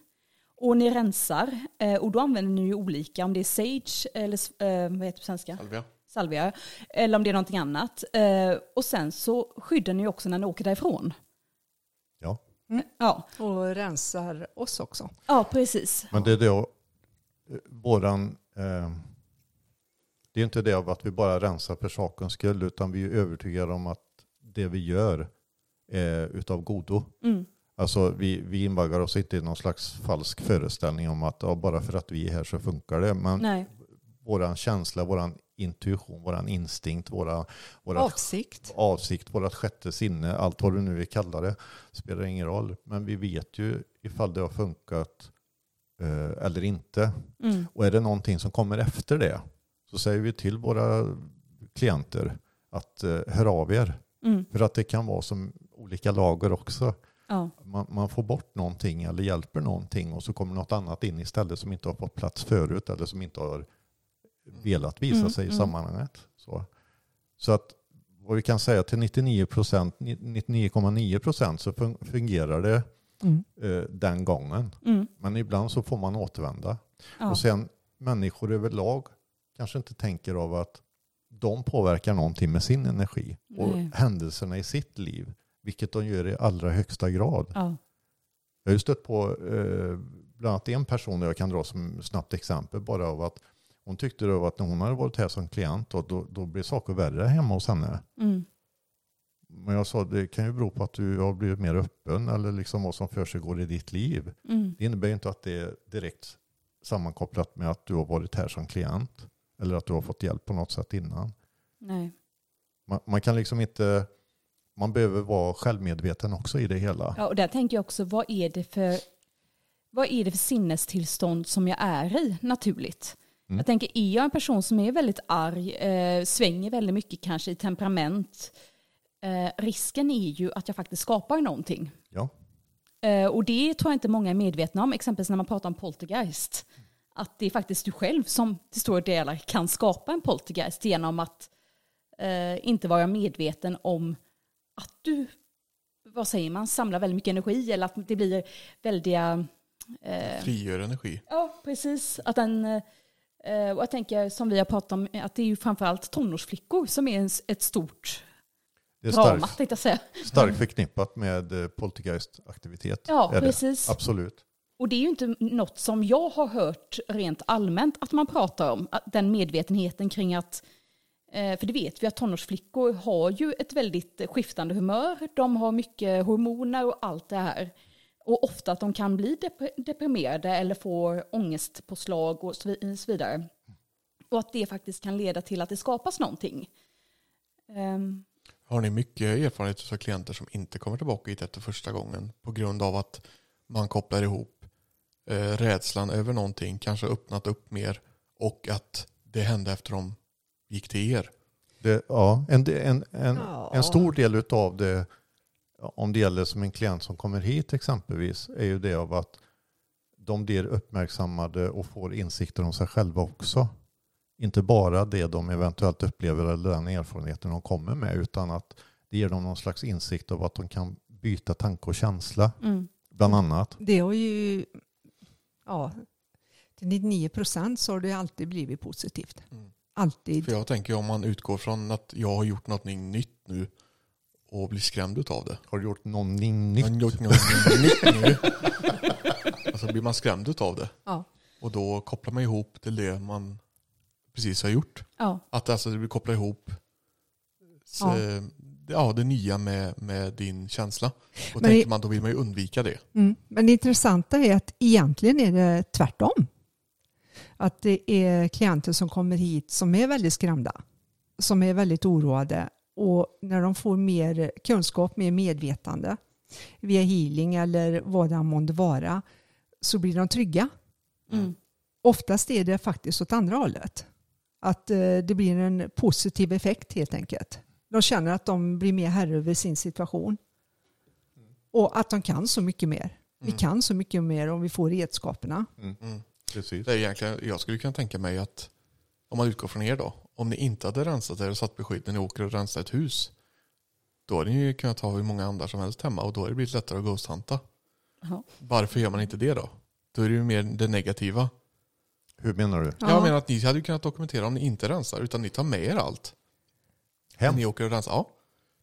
Och ni rensar, eh, och då använder ni ju olika, om det är sage eller eh, vad heter det på svenska? Salvia. salvia, eller om det är någonting annat. Eh, och sen så skyddar ni också när ni åker därifrån. Ja. Ja, Och rensar oss också. ja precis. Men det är då våran... Eh, det är inte det av att vi bara rensar för sakens skull utan vi är övertygade om att det vi gör är utav godo. Mm. Alltså vi, vi invaggar oss inte i någon slags falsk föreställning om att ja, bara för att vi är här så funkar det. Men Nej. våran känsla, våran intuition, våran instinkt, våra, våra Avsikt. avsikt, vårat sjätte sinne, allt vad du nu vill kalla det, spelar ingen roll. Men vi vet ju ifall det har funkat eh, eller inte. Mm. Och är det någonting som kommer efter det så säger vi till våra klienter att eh, hör av er. Mm. För att det kan vara som olika lager också. Ja. Man, man får bort någonting eller hjälper någonting och så kommer något annat in istället som inte har fått plats förut eller som inte har velat visa Mm, sig i mm. sammanhanget. Så. så att vad vi kan säga till 99 procent, 99,9 så fun- fungerar det Mm. eh, den gången. Mm. Men ibland så får man återvända. Ja. Och sen människor överlag kanske inte tänker av att de påverkar någonting med sin energi och Nej. händelserna i sitt liv. Vilket de gör i allra högsta grad. Ja. Jag har ju stött på eh, bland annat en person jag kan dra som snabbt exempel bara av att hon tyckte då att när hon hade varit här som klient då, då, då blev saker värre hemma hos henne. Mm. Men jag sa det kan ju bero på att du har blivit mer öppen eller liksom vad som för sig går i ditt liv. Mm. Det innebär ju inte att det är direkt sammankopplat med att du har varit här som klient. Eller att du har fått hjälp på något sätt innan. Nej. Man, man kan liksom inte, man behöver vara självmedveten också i det hela. Ja, och där tänker jag också, vad är det för, vad är det för sinnestillstånd som jag är i naturligt? Mm. Jag tänker, är jag en person som är väldigt arg, eh, svänger väldigt mycket kanske i temperament, eh, risken är ju att jag faktiskt skapar någonting. Ja. Eh, och det tror jag inte många är medvetna om, exempelvis när man pratar om poltergeist. Att det är faktiskt du själv som till stora delar kan skapa en poltergeist genom att eh, inte vara medveten om att du, vad säger man, samlar väldigt mycket energi eller att det blir väldiga... Eh, Frigör energi. Ja, precis. Att den, eh, och jag tänker som vi har pratat om, att det är ju framförallt tonårsflickor som är en, ett stort Det är drama, starkt, jag säga. starkt förknippat med eh, poltergeist-aktivitet. Ja, är det. precis. Absolut. Och det är ju inte något som jag har hört rent allmänt att man pratar om, den medvetenheten kring att, Eh, för det vet vi att tonårsflickor har ju ett väldigt skiftande humör, de har mycket hormoner och allt det här. Och ofta att de kan bli deprimerade eller få ångestpåslag och så vidare. Och att det faktiskt kan leda till att det skapas någonting. Ehm. Har ni mycket erfarenhet av klienter som inte kommer tillbaka hit efter första gången på grund av att man kopplar ihop eh, rädslan över någonting, kanske öppnat upp mer och att det hände efter de gick till er? Det, ja, en, en, en, Ja. en stor del av det, om det gäller som en klient som kommer hit exempelvis, är ju det av att de blir uppmärksammade och får insikter om sig själva också. Inte bara det de eventuellt upplever eller den erfarenheten de kommer med, utan att det ger dem någon slags insikt av att de kan byta tanke och känsla, mm. bland annat. Det har ju, ja, till 99 procent så har det alltid blivit positivt. Mm. Alltid. För jag tänker om man utgår från att jag har gjort någonting nytt nu och blir skrämd av det. Har du gjort någonting Jag har nytt? gjort någonting nytt nu. Alltså blir man skrämd av det. Ja. Och då kopplar man ihop till det man precis har gjort. Ja, Att alltså det blir koppla ihop så, Ja. ja. Ja, det nya med, med din känsla. Och Men tänker det- man då vill man ju undvika det. Mm. Men det intressanta är att egentligen är det tvärtom. Att det är klienter som kommer hit som är väldigt skrämda, som är väldigt oroade och när de får mer kunskap, mer medvetande via healing eller vad det månde vara så blir de trygga. mm. Oftast är det faktiskt åt andra hållet. Att eh, det blir en positiv effekt helt enkelt. De känner att de blir mer herre över sin situation. Och att de kan så mycket mer. Vi Mm. kan så mycket mer om vi får redskaperna. Mm. Precis. Det är egentligen, jag skulle kunna tänka mig att om man utgår från er då. Om ni inte hade rensat er och satt beskydd när ni åker och rensar ett hus. Då hade ni ju kunnat ha hur många andar som helst hemma och då hade det blivit lättare att ghosthunta. Ja. Varför gör man inte det då? Då är det ju mer det negativa. Hur menar du? Jag menar att ni hade ju kunnat dokumentera om ni inte rensar utan ni tar med er allt. Hem? Ni åker och rensar. Ja.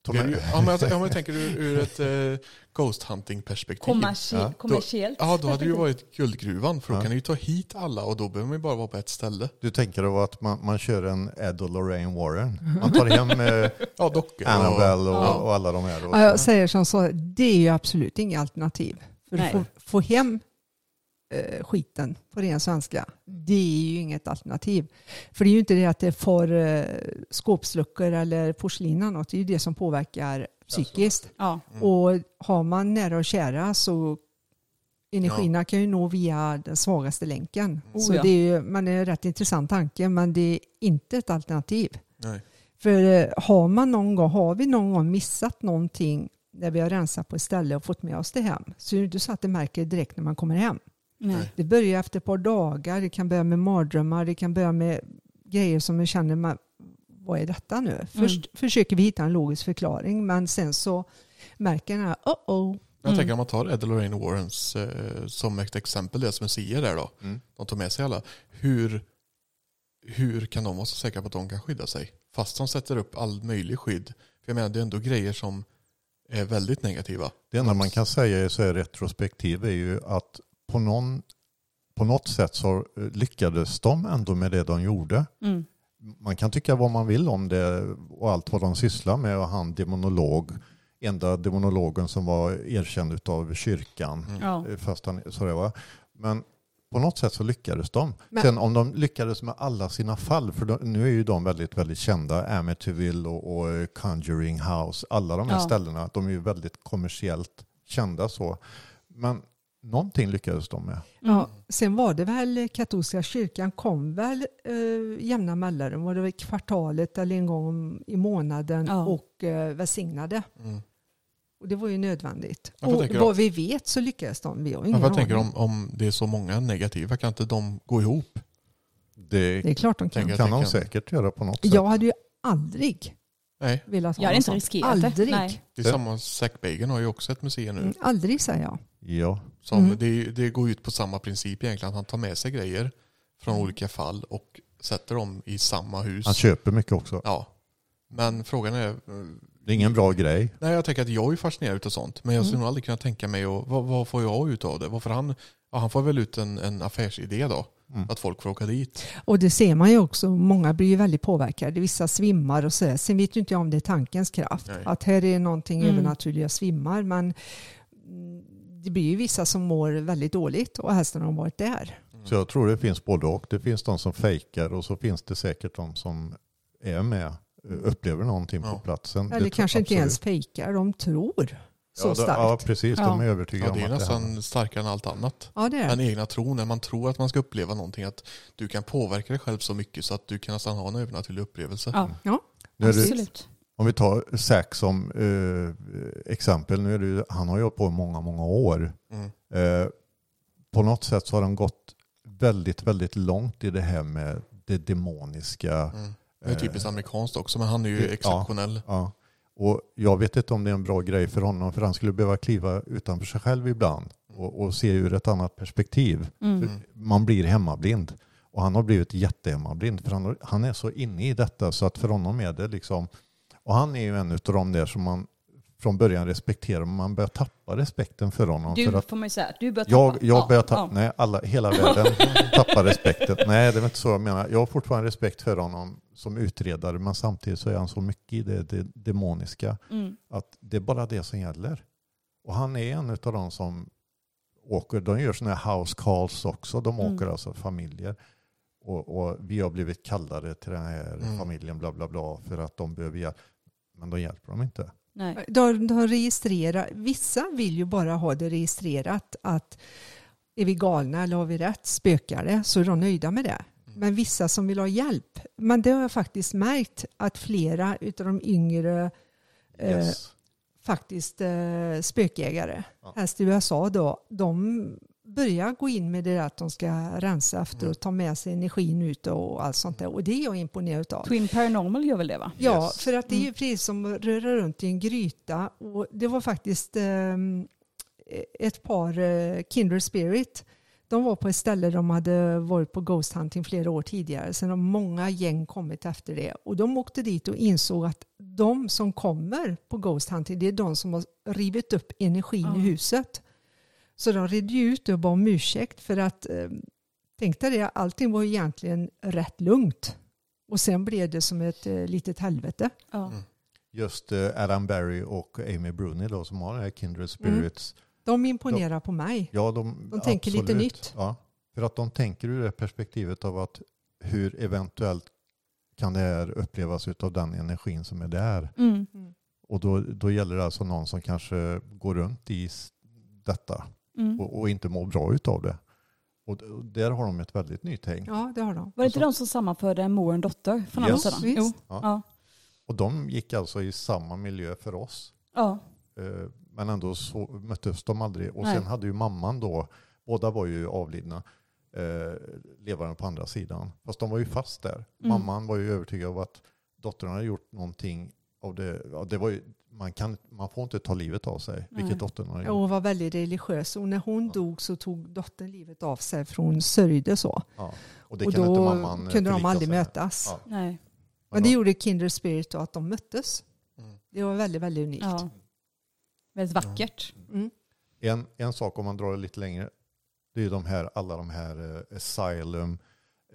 Ju- Ja, men jag, ja, men jag tänker ur, ur ett eh, ghost hunting perspektiv. Kommersie- Ja. kommersiellt. Ja, då hade det ju varit guldgruvan för då Ja. kan ni ju ta hit alla och då behöver man ju bara vara på ett ställe. Du tänker då att man, man kör en Ed och Lorraine Warren. Man tar hem eh, Ja. Annabelle och, Ja. och alla de här. Ja, jag säger som så, det är ju absolut inget alternativ. För Nej. att få, få hem eh, skiten på ren svenska, det är ju inget alternativ. För det är ju inte det att det får eh, skåpsluckor eller porslin eller något, det är ju det som påverkar psykiskt. Ja. Mm. Och har man nära och kära så energierna kan ju nå via den svagaste länken. Oh, så ja. det är ju, men det är en rätt intressant tanke, men det är inte ett alternativ. Nej. För eh, har man någon gång, har vi någon gång missat någonting när vi har rensat på ett ställe och fått med oss det hem så är det inte så att det märker direkt när man kommer hem. Nej. Det börjar efter ett par dagar, det kan börja med mardrömmar, det kan börja med grejer som man känner, man, vad är detta nu? Först försöker vi hitta en logisk förklaring men sen så märker den här, oh oh. Jag Mm. tänker om man tar Ed och Lorraine Warrens eh, som ett exempel, deras museer där då. Mm. De tar med sig alla. Hur, hur kan de vara så säkra på att de kan skydda sig? Fast de sätter upp all möjlig skydd. För jag menar det är ändå grejer som är väldigt negativa. Det enda man kan säga så här retrospektiv är ju att på, någon, på något sätt så lyckades de ändå med det de gjorde. Mm. Man kan tycka vad man vill om det och allt vad de sysslar med och han demonolog, enda demonologen som var erkänd av kyrkan. Ja. Eh, Fast han, så det var. Men på något sätt så lyckades de. Men- Sen om de lyckades med alla sina fall, för de, nu är ju de väldigt, väldigt kända, Amityville och, och eh, Conjuring House, alla de här Ja. ställena, de är ju väldigt kommersiellt kända så. Men någonting lyckades de med. Ja, sen var det väl katolska kyrkan kom väl eh, jämna mellanrum, var det väl kvartalet eller en gång i månaden Ja. och eh, välsignade. Mm. Och det var ju nödvändigt. Vad och vad vi vet så lyckades de. Vi har ingen jag tänker om, om det är så många negativa, kan inte de gå ihop? Det Det är klart de kan. Tänker- kan de säkert göra på något sätt. Jag hade ju aldrig Nej, velat ha Jag hade inte sånt. riskerat det. Aldrig. Det är Det- samma, Zac Bagan har ju också ett museum nu. Mm, aldrig säger jag. Ja, Som Mm. det, det går ut på samma princip egentligen. att Han tar med sig grejer från olika fall och sätter dem i samma hus. han köper mycket också. Ja. Men frågan är, eh, Det är ingen bra grej. nej jag tänker att jag är fascinerad av sånt. Men jag skulle Mm. nog aldrig kunna tänka mig, och, vad, vad får jag ut av det? Varför han, ja, han får väl ut en, en affärsidé då. Mm. Att folk får åka dit. Och det ser man ju också, många blir ju väldigt påverkade. Vissa svimmar och så. Sen vet ju inte jag om det är tankens kraft. Nej. Att här är någonting Mm. övernaturliga svimmar. Men mm, det blir ju vissa som mår väldigt dåligt och när de varit där. Så jag tror det finns både och. Det finns de som fejkar och så finns det säkert de som är med, upplever någonting Ja. på platsen. Det Eller tror- kanske inte ens fejkar, de tror så ja, starkt. Ja, precis. De Ja. är Ja, övertygade det är om att det nästan starkare än allt annat. Ja, det är Den det. egna tron, när man tror att man ska uppleva någonting, att du kan påverka dig själv så mycket så att du kan nästan ha en övernaturlig upplevelse. Ja, Nu är det, absolut. Om vi tar Zack som eh, exempel. Nu är det, ju- han har ju hållit på i många, många år. Mm. Eh, på något sätt så har han gått väldigt, väldigt långt i det här med det demoniska. Mm. Det är typiskt Eh, amerikanskt också, men han är ju ja. exceptionell. Ja. Och jag vet inte om det är en bra grej för honom, för han skulle behöva kliva utanför sig själv ibland och, och se ur ett annat perspektiv. Mm. Man blir hemmablind. Och han har blivit jättehemmablind, för han, han är så inne i detta så att för honom är det liksom... Och han är ju en av de där som man från början respekterar, men man börjar tappa respekten för honom. Du för att får man ju säga, du börjar tappa. jag, jag Ja, börjar tappa, ja. nej alla, hela världen tappar respekten. Nej det är inte så jag menar. Jag har fortfarande respekt för honom som utredare, men samtidigt så är han så mycket i det, det demoniska. Mm. att det är bara det som gäller. Och han är en av de som åker, de gör sådana här house calls också, de Mm. åker alltså familjer. Och, och vi har blivit kallade till den här Mm. familjen bla bla bla för att de behöver hjälp. Men de hjälper dem inte. Nej. De, de registrerar, vissa vill ju bara ha det registrerat att är vi galna eller har vi rätt, spökar det, så är de nöjda med det. Men vissa som vill ha hjälp, men det har jag faktiskt märkt att flera utav de yngre eh, Yes. faktiskt eh, spökjägare, Ja. helst i USA då, de börjar gå in med det där att de ska rensa efter och ta med sig energin ut och allt sånt där. Och det är jag imponerad av. Twin Paranormal gör väl det va? Ja, Yes. för att det är ju Mm. precis som att röra runt i en gryta. Och det var faktiskt ehm, ett par, eh, Kindred Spirit, de var på ett ställe de hade varit på Ghost Hunting flera år tidigare. Sen har många gäng kommit efter det. Och de åkte dit och insåg att de som kommer på Ghost Hunting, det är de som har rivit upp energin Ja. i huset. Så de redde ju ut och bad om ursäkt för att eh, tänk dig det, allting var egentligen rätt lugnt. Och sen blev det som ett eh, litet helvete. Ja. Mm. Just eh, Adam Berry och Amy Bruni då, som har det här Kindred Spirits. De imponerar på mig. Ja, de, De tänker lite absolut. nytt. Ja, för att de tänker ur det perspektivet av att hur eventuellt kan det här upplevas av den energin som är där. Mm. Och då, då gäller det alltså någon som kanske går runt i detta Mm. och, och inte mår bra utav det. Och där har de ett väldigt nytänk. Ja, det har de. Var det inte de som sammanförde en mor och en dotter från andra Yes. sidan? Visst. Jo. Ja. Ja. Och de gick alltså i samma miljö för oss. Ja. Eh, Men ändå så möttes de aldrig. Och Nej. sen hade ju mamman då, båda var ju avlidna, eh, levande på andra sidan. Fast de var ju fast där. Mm. Mamman var ju övertygad om att dottern hade gjort någonting av det. Ja, det var ju, man, kan, man får inte ta livet av sig, Nej. vilket dottern har Ja, gjort. Hon var väldigt religiös och när hon dog så tog dottern livet av sig för hon sörjde så. Ja. Och det och kan då inte mamman eh, kunde de aldrig sig mötas. Ja. Nej. Men det gjorde Kindred Spirit då att de möttes. Mm. Det var väldigt, väldigt unikt. Ja. Väldigt vackert. Mm. En, en sak om man drar det lite längre, det är de här, alla de här eh, asylum,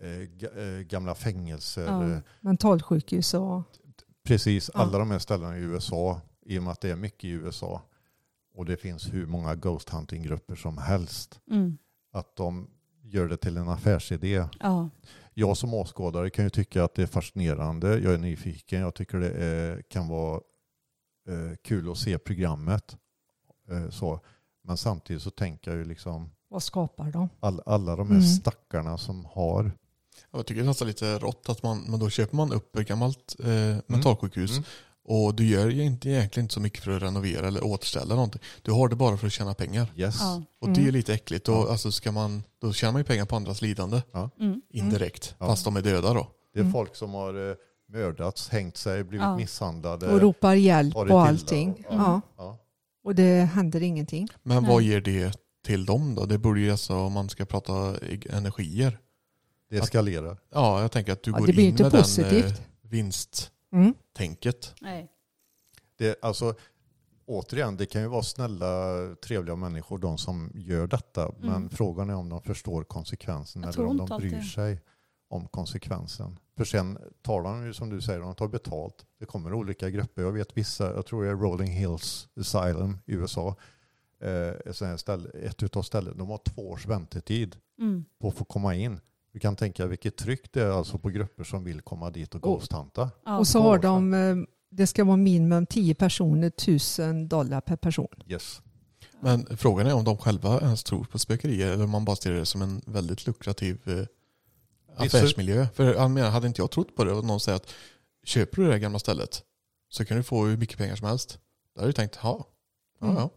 eh, eh, gamla fängelser, Ja. eh, Mentalsjukhus och precis Ja. alla de här ställena i USA, i och med att det är mycket i USA och det finns hur många ghost hunting-grupper som helst, Mm. att de gör det till en affärsidé. Ja. Jag som åskådare kan ju tycka att det är fascinerande, jag är nyfiken, jag tycker det är, kan vara eh, kul att se programmet. Eh, så. Men samtidigt så tänker jag ju liksom vad skapar de? all, alla de här Mm. stackarna som har Jag tycker det är nästan lite rått att man, men då köper man upp ett gammalt eh, mentalsjukhus Mm. Och du gör ju inte, egentligen inte så mycket för att renovera eller återställa någonting. Du har det bara för att tjäna pengar. Yes. Ja. Och det är lite äckligt. Och alltså ska man, då tjänar man ju pengar på andras lidande. Ja. Mm. Indirekt. Ja. Fast de är döda då. Det är folk som har eh, mördats, hängt sig, blivit Ja. misshandlade. Och ropar hjälp och allting. och- Ja. Ja. Och det händer ingenting. Men Nej. vad ger det till dem då? Det borde ju alltså, om man ska prata e- energier. Det eskalerar. Ja, jag tänker att du Ja, går in med positivt. den eh, vinsttänket. Mm. Nej. Det, alltså, återigen, det kan ju vara snälla, trevliga människor de som gör detta. Men Mm. frågan är om de förstår konsekvensen Jag eller om de bryr alltid. sig om konsekvensen. För sen tar de ju som du säger, de tar betalt. Det kommer olika grupper. Jag vet vissa, jag tror det är Rolling Hills Asylum i USA. Eh, ett, ställe, ett utav ställena, de har två års väntetid Mm. på att få komma in. Du kan tänka vilket tryck det är alltså på grupper som vill komma dit och Och- ghosthanta. Ja. och så har de, eh, det ska vara minimum 10 personer, 1000 dollar per person. Yes. Men frågan är om de själva ens tror på spökerier eller om man bara ser det som en väldigt lukrativ eh, affärsmiljö. För jag menar, hade inte jag trott på det och någon säger att köper du det här gamla stället så kan du få hur mycket pengar som helst. Då hade jag tänkt, ja, ja, Mm. ja.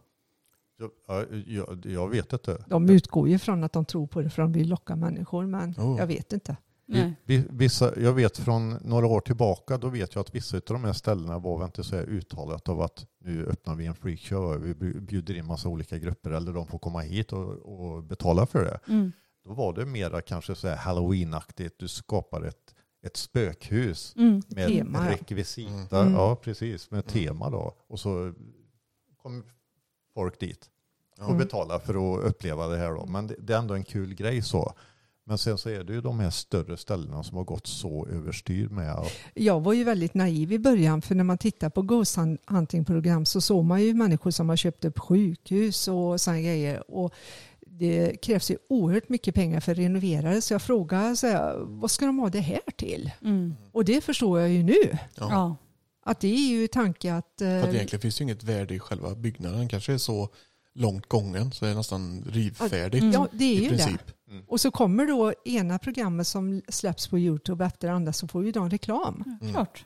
Jag, ja, jag, jag vet inte. De utgår ju från att de tror på det för de vill locka människor, men Oh. jag vet inte. Nej. Vissa, jag vet från några år tillbaka, då vet jag att vissa av de här ställena var väl inte så här uttalat av att nu öppnar vi en freakshow och vi bjuder in massa olika grupper eller de får komma hit och, och betala för det. Mm. Då var det mera kanske så här halloweenaktigt, du skapar ett, ett spökhus Mm. med Tema, ja. rekvisita, Mm. ja precis, med tema då. Och så kom folk dit och Mm. betalar för att uppleva det här då. Men det, det är ändå en kul grej så. Men sen så är det ju de här större ställena som har gått så överstyr med att Jag var ju väldigt naiv i början för när man tittar på ghost hunting-program så såg man ju människor som har köpt upp sjukhus och sådana grejer. Och det krävs ju oerhört mycket pengar för att renovera det så jag frågade så här, vad ska de ha det här till? Mm. Och det förstår jag ju nu. ja. Att det är ju tanke att... För att Eh, egentligen finns det ju inget värde i själva byggnaden. Den kanske är så långt gången så är det nästan rivfärdigt Mm. ja, det är i ju det. princip. Och så kommer då ena programmet som släpps på YouTube efter det andra så får ju de reklam. Mm. Klart.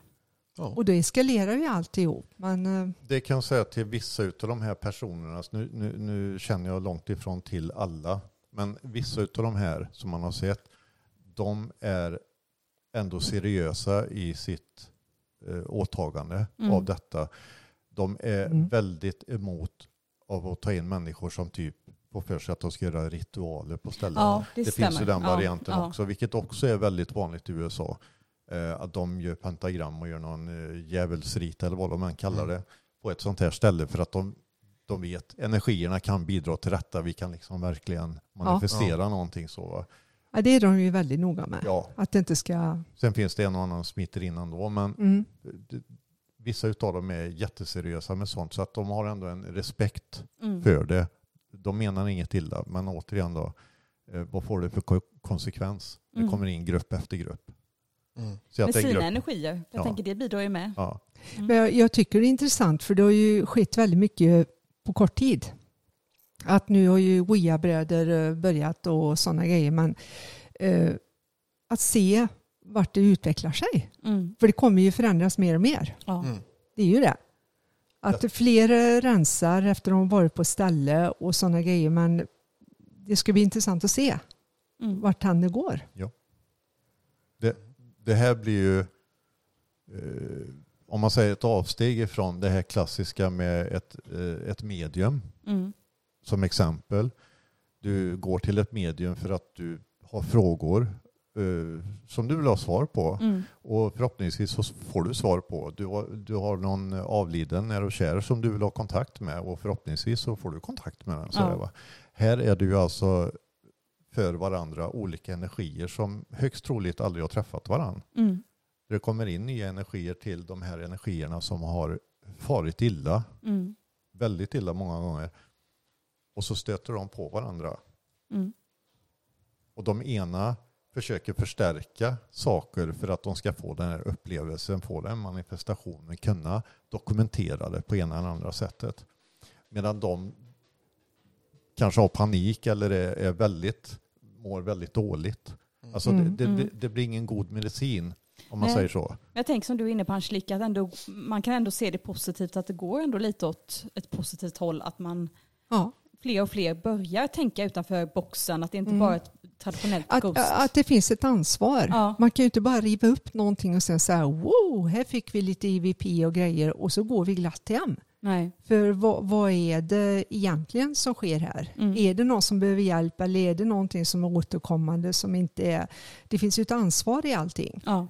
Ja. Och då eskalerar ju alltihop. Men eh, det kan jag säga till vissa av de här personerna, så nu, nu, nu känner jag långt ifrån till alla, men vissa av de här som man har sett, de är ändå seriösa i sitt eh, åtagande Mm. av detta. De är Mm. väldigt emot av att ta in människor som typ får för sig att de ska göra ritualer på ställen. Ja, det, Det finns ju den Ja, varianten ja. också, vilket också är väldigt vanligt i USA. Eh, att de gör pentagram och gör någon eh, djävulsrit eller vad de än kallar det på ett sånt här ställe för att de, de vet energierna kan bidra till detta. Vi kan liksom verkligen manifestera någonting så. Va? Ja, det är de ju väldigt noga med. Ja, Att det inte ska... sen finns det en och annan som smiter in ändå, men Mm. det, vissa av dem är jätteseriösa med sånt så att de har ändå en respekt Mm. för det. De menar inget illa, men återigen då, eh, vad får det för ko- konsekvens? Det Mm. kommer in grupp efter grupp. Mm. Så att Med sina grupp, energier. Jag Ja. tänker det bidrar ju med. ja, Men jag, jag tycker det är intressant för det har ju skett väldigt mycket på kort tid. Att nu har ju Wia-bröder eh, börjat och sådana grejer. Men eh, att se vart det utvecklar sig. Mm. För det kommer ju förändras mer och mer. Ja. Mm. Det är ju det. Att fler rensar efter att de varit på ställe och sådana grejer. Men det ska bli intressant att se Mm. vart det går. det här blir ju, eh, om man säger ett avsteg ifrån det här klassiska med ett, eh, ett medium Mm. Som exempel. Du går till ett medium för att du har frågor eh, som du vill ha svar på. Mm. Och förhoppningsvis så får du svar på. Du har, du har någon avliden nära och kär som du vill ha kontakt med och förhoppningsvis så får du kontakt med den. Så Ja. här, är ju alltså för varandra olika energier som högst troligt aldrig har träffat varandra. Mm. Det kommer in nya energier till de här energierna som har farit illa, Mm. väldigt illa många gånger. Och så stöter de på varandra. Mm. Och de ena försöker förstärka saker för att de ska få den här upplevelsen, få den manifestationen, kunna dokumentera det på ena eller andra sättet. Medan de kanske har panik eller är, är väldigt, mår väldigt dåligt. Alltså Mm. det, det, Mm. det, blir ingen god medicin Om man Nej. säger så. Jag tänker som du är inne på Angelica, att ändå, man kan ändå se det positivt att det går ändå lite åt ett positivt håll. Att man Ja. Fler och fler börjar tänka utanför boxen. Att det inte Mm. bara är ett traditionellt Att, ghost. att det finns ett ansvar. Ja. Man kan ju inte bara riva upp någonting och sen säga wow, här fick vi lite EVP och grejer och så går vi glatt hem. Nej. För vad, vad är det egentligen som sker här? Mm. Är det någon som behöver hjälp eller är det någonting som är återkommande som inte är... Det finns ju ett ansvar i allting. Ja.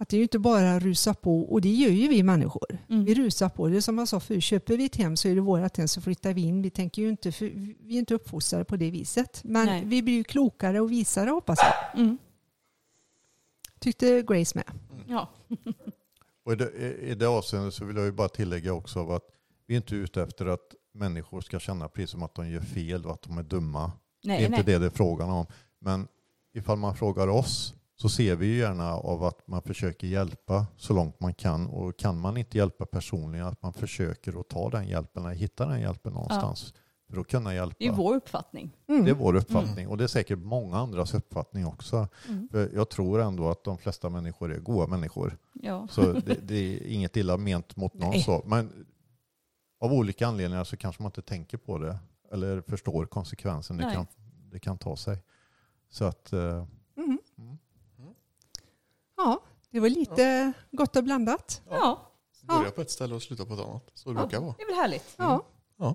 Att det är ju inte bara rusa på och det gör ju vi människor. Mm. Vi rusar på. Det är som jag sa förut, köper vi ett hem så är det vårat hem så flyttar vi in. Vi tänker ju inte, för vi är inte uppfostrade på det viset. Men Nej. vi blir ju klokare och visare hoppas jag. Mm. Tyckte Grace med. ja. Och i det, i- det avseendet så vill jag ju bara tillägga också av att vi är inte ute efter att människor ska känna precis som att de gör fel och att de är dumma. det är Nej, inte nej. det det är frågan om. Men ifall man frågar oss så ser vi ju gärna av att man försöker hjälpa så långt man kan. Och kan man inte hjälpa personligen att man försöker att ta den hjälpen eller hitta den hjälpen någonstans. För att kunna hjälpa. Det är vår uppfattning. Mm. Det är vår uppfattning och det är säkert många andras uppfattning också. Mm. För jag tror ändå att de flesta människor är goda människor. Ja. Så det, det är inget illa ment mot någon Nej. så. Men av olika anledningar så kanske man inte tänker på det eller förstår konsekvensen det kan, det kan ta sig. Så att eh, Mm. Mm. Ja, det var lite gott och blandat. ja, Börja på ett ställe och sluta på ett annat. Så det brukar vara. det är väl härligt. Ja. Ja.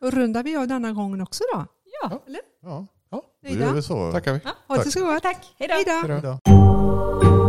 Och rundar vi av denna gången också då? Ja. ja, Ja. då gör vi så. Tackar vi. Ha det så gott. Tack, hej då. Hej då. Hej då.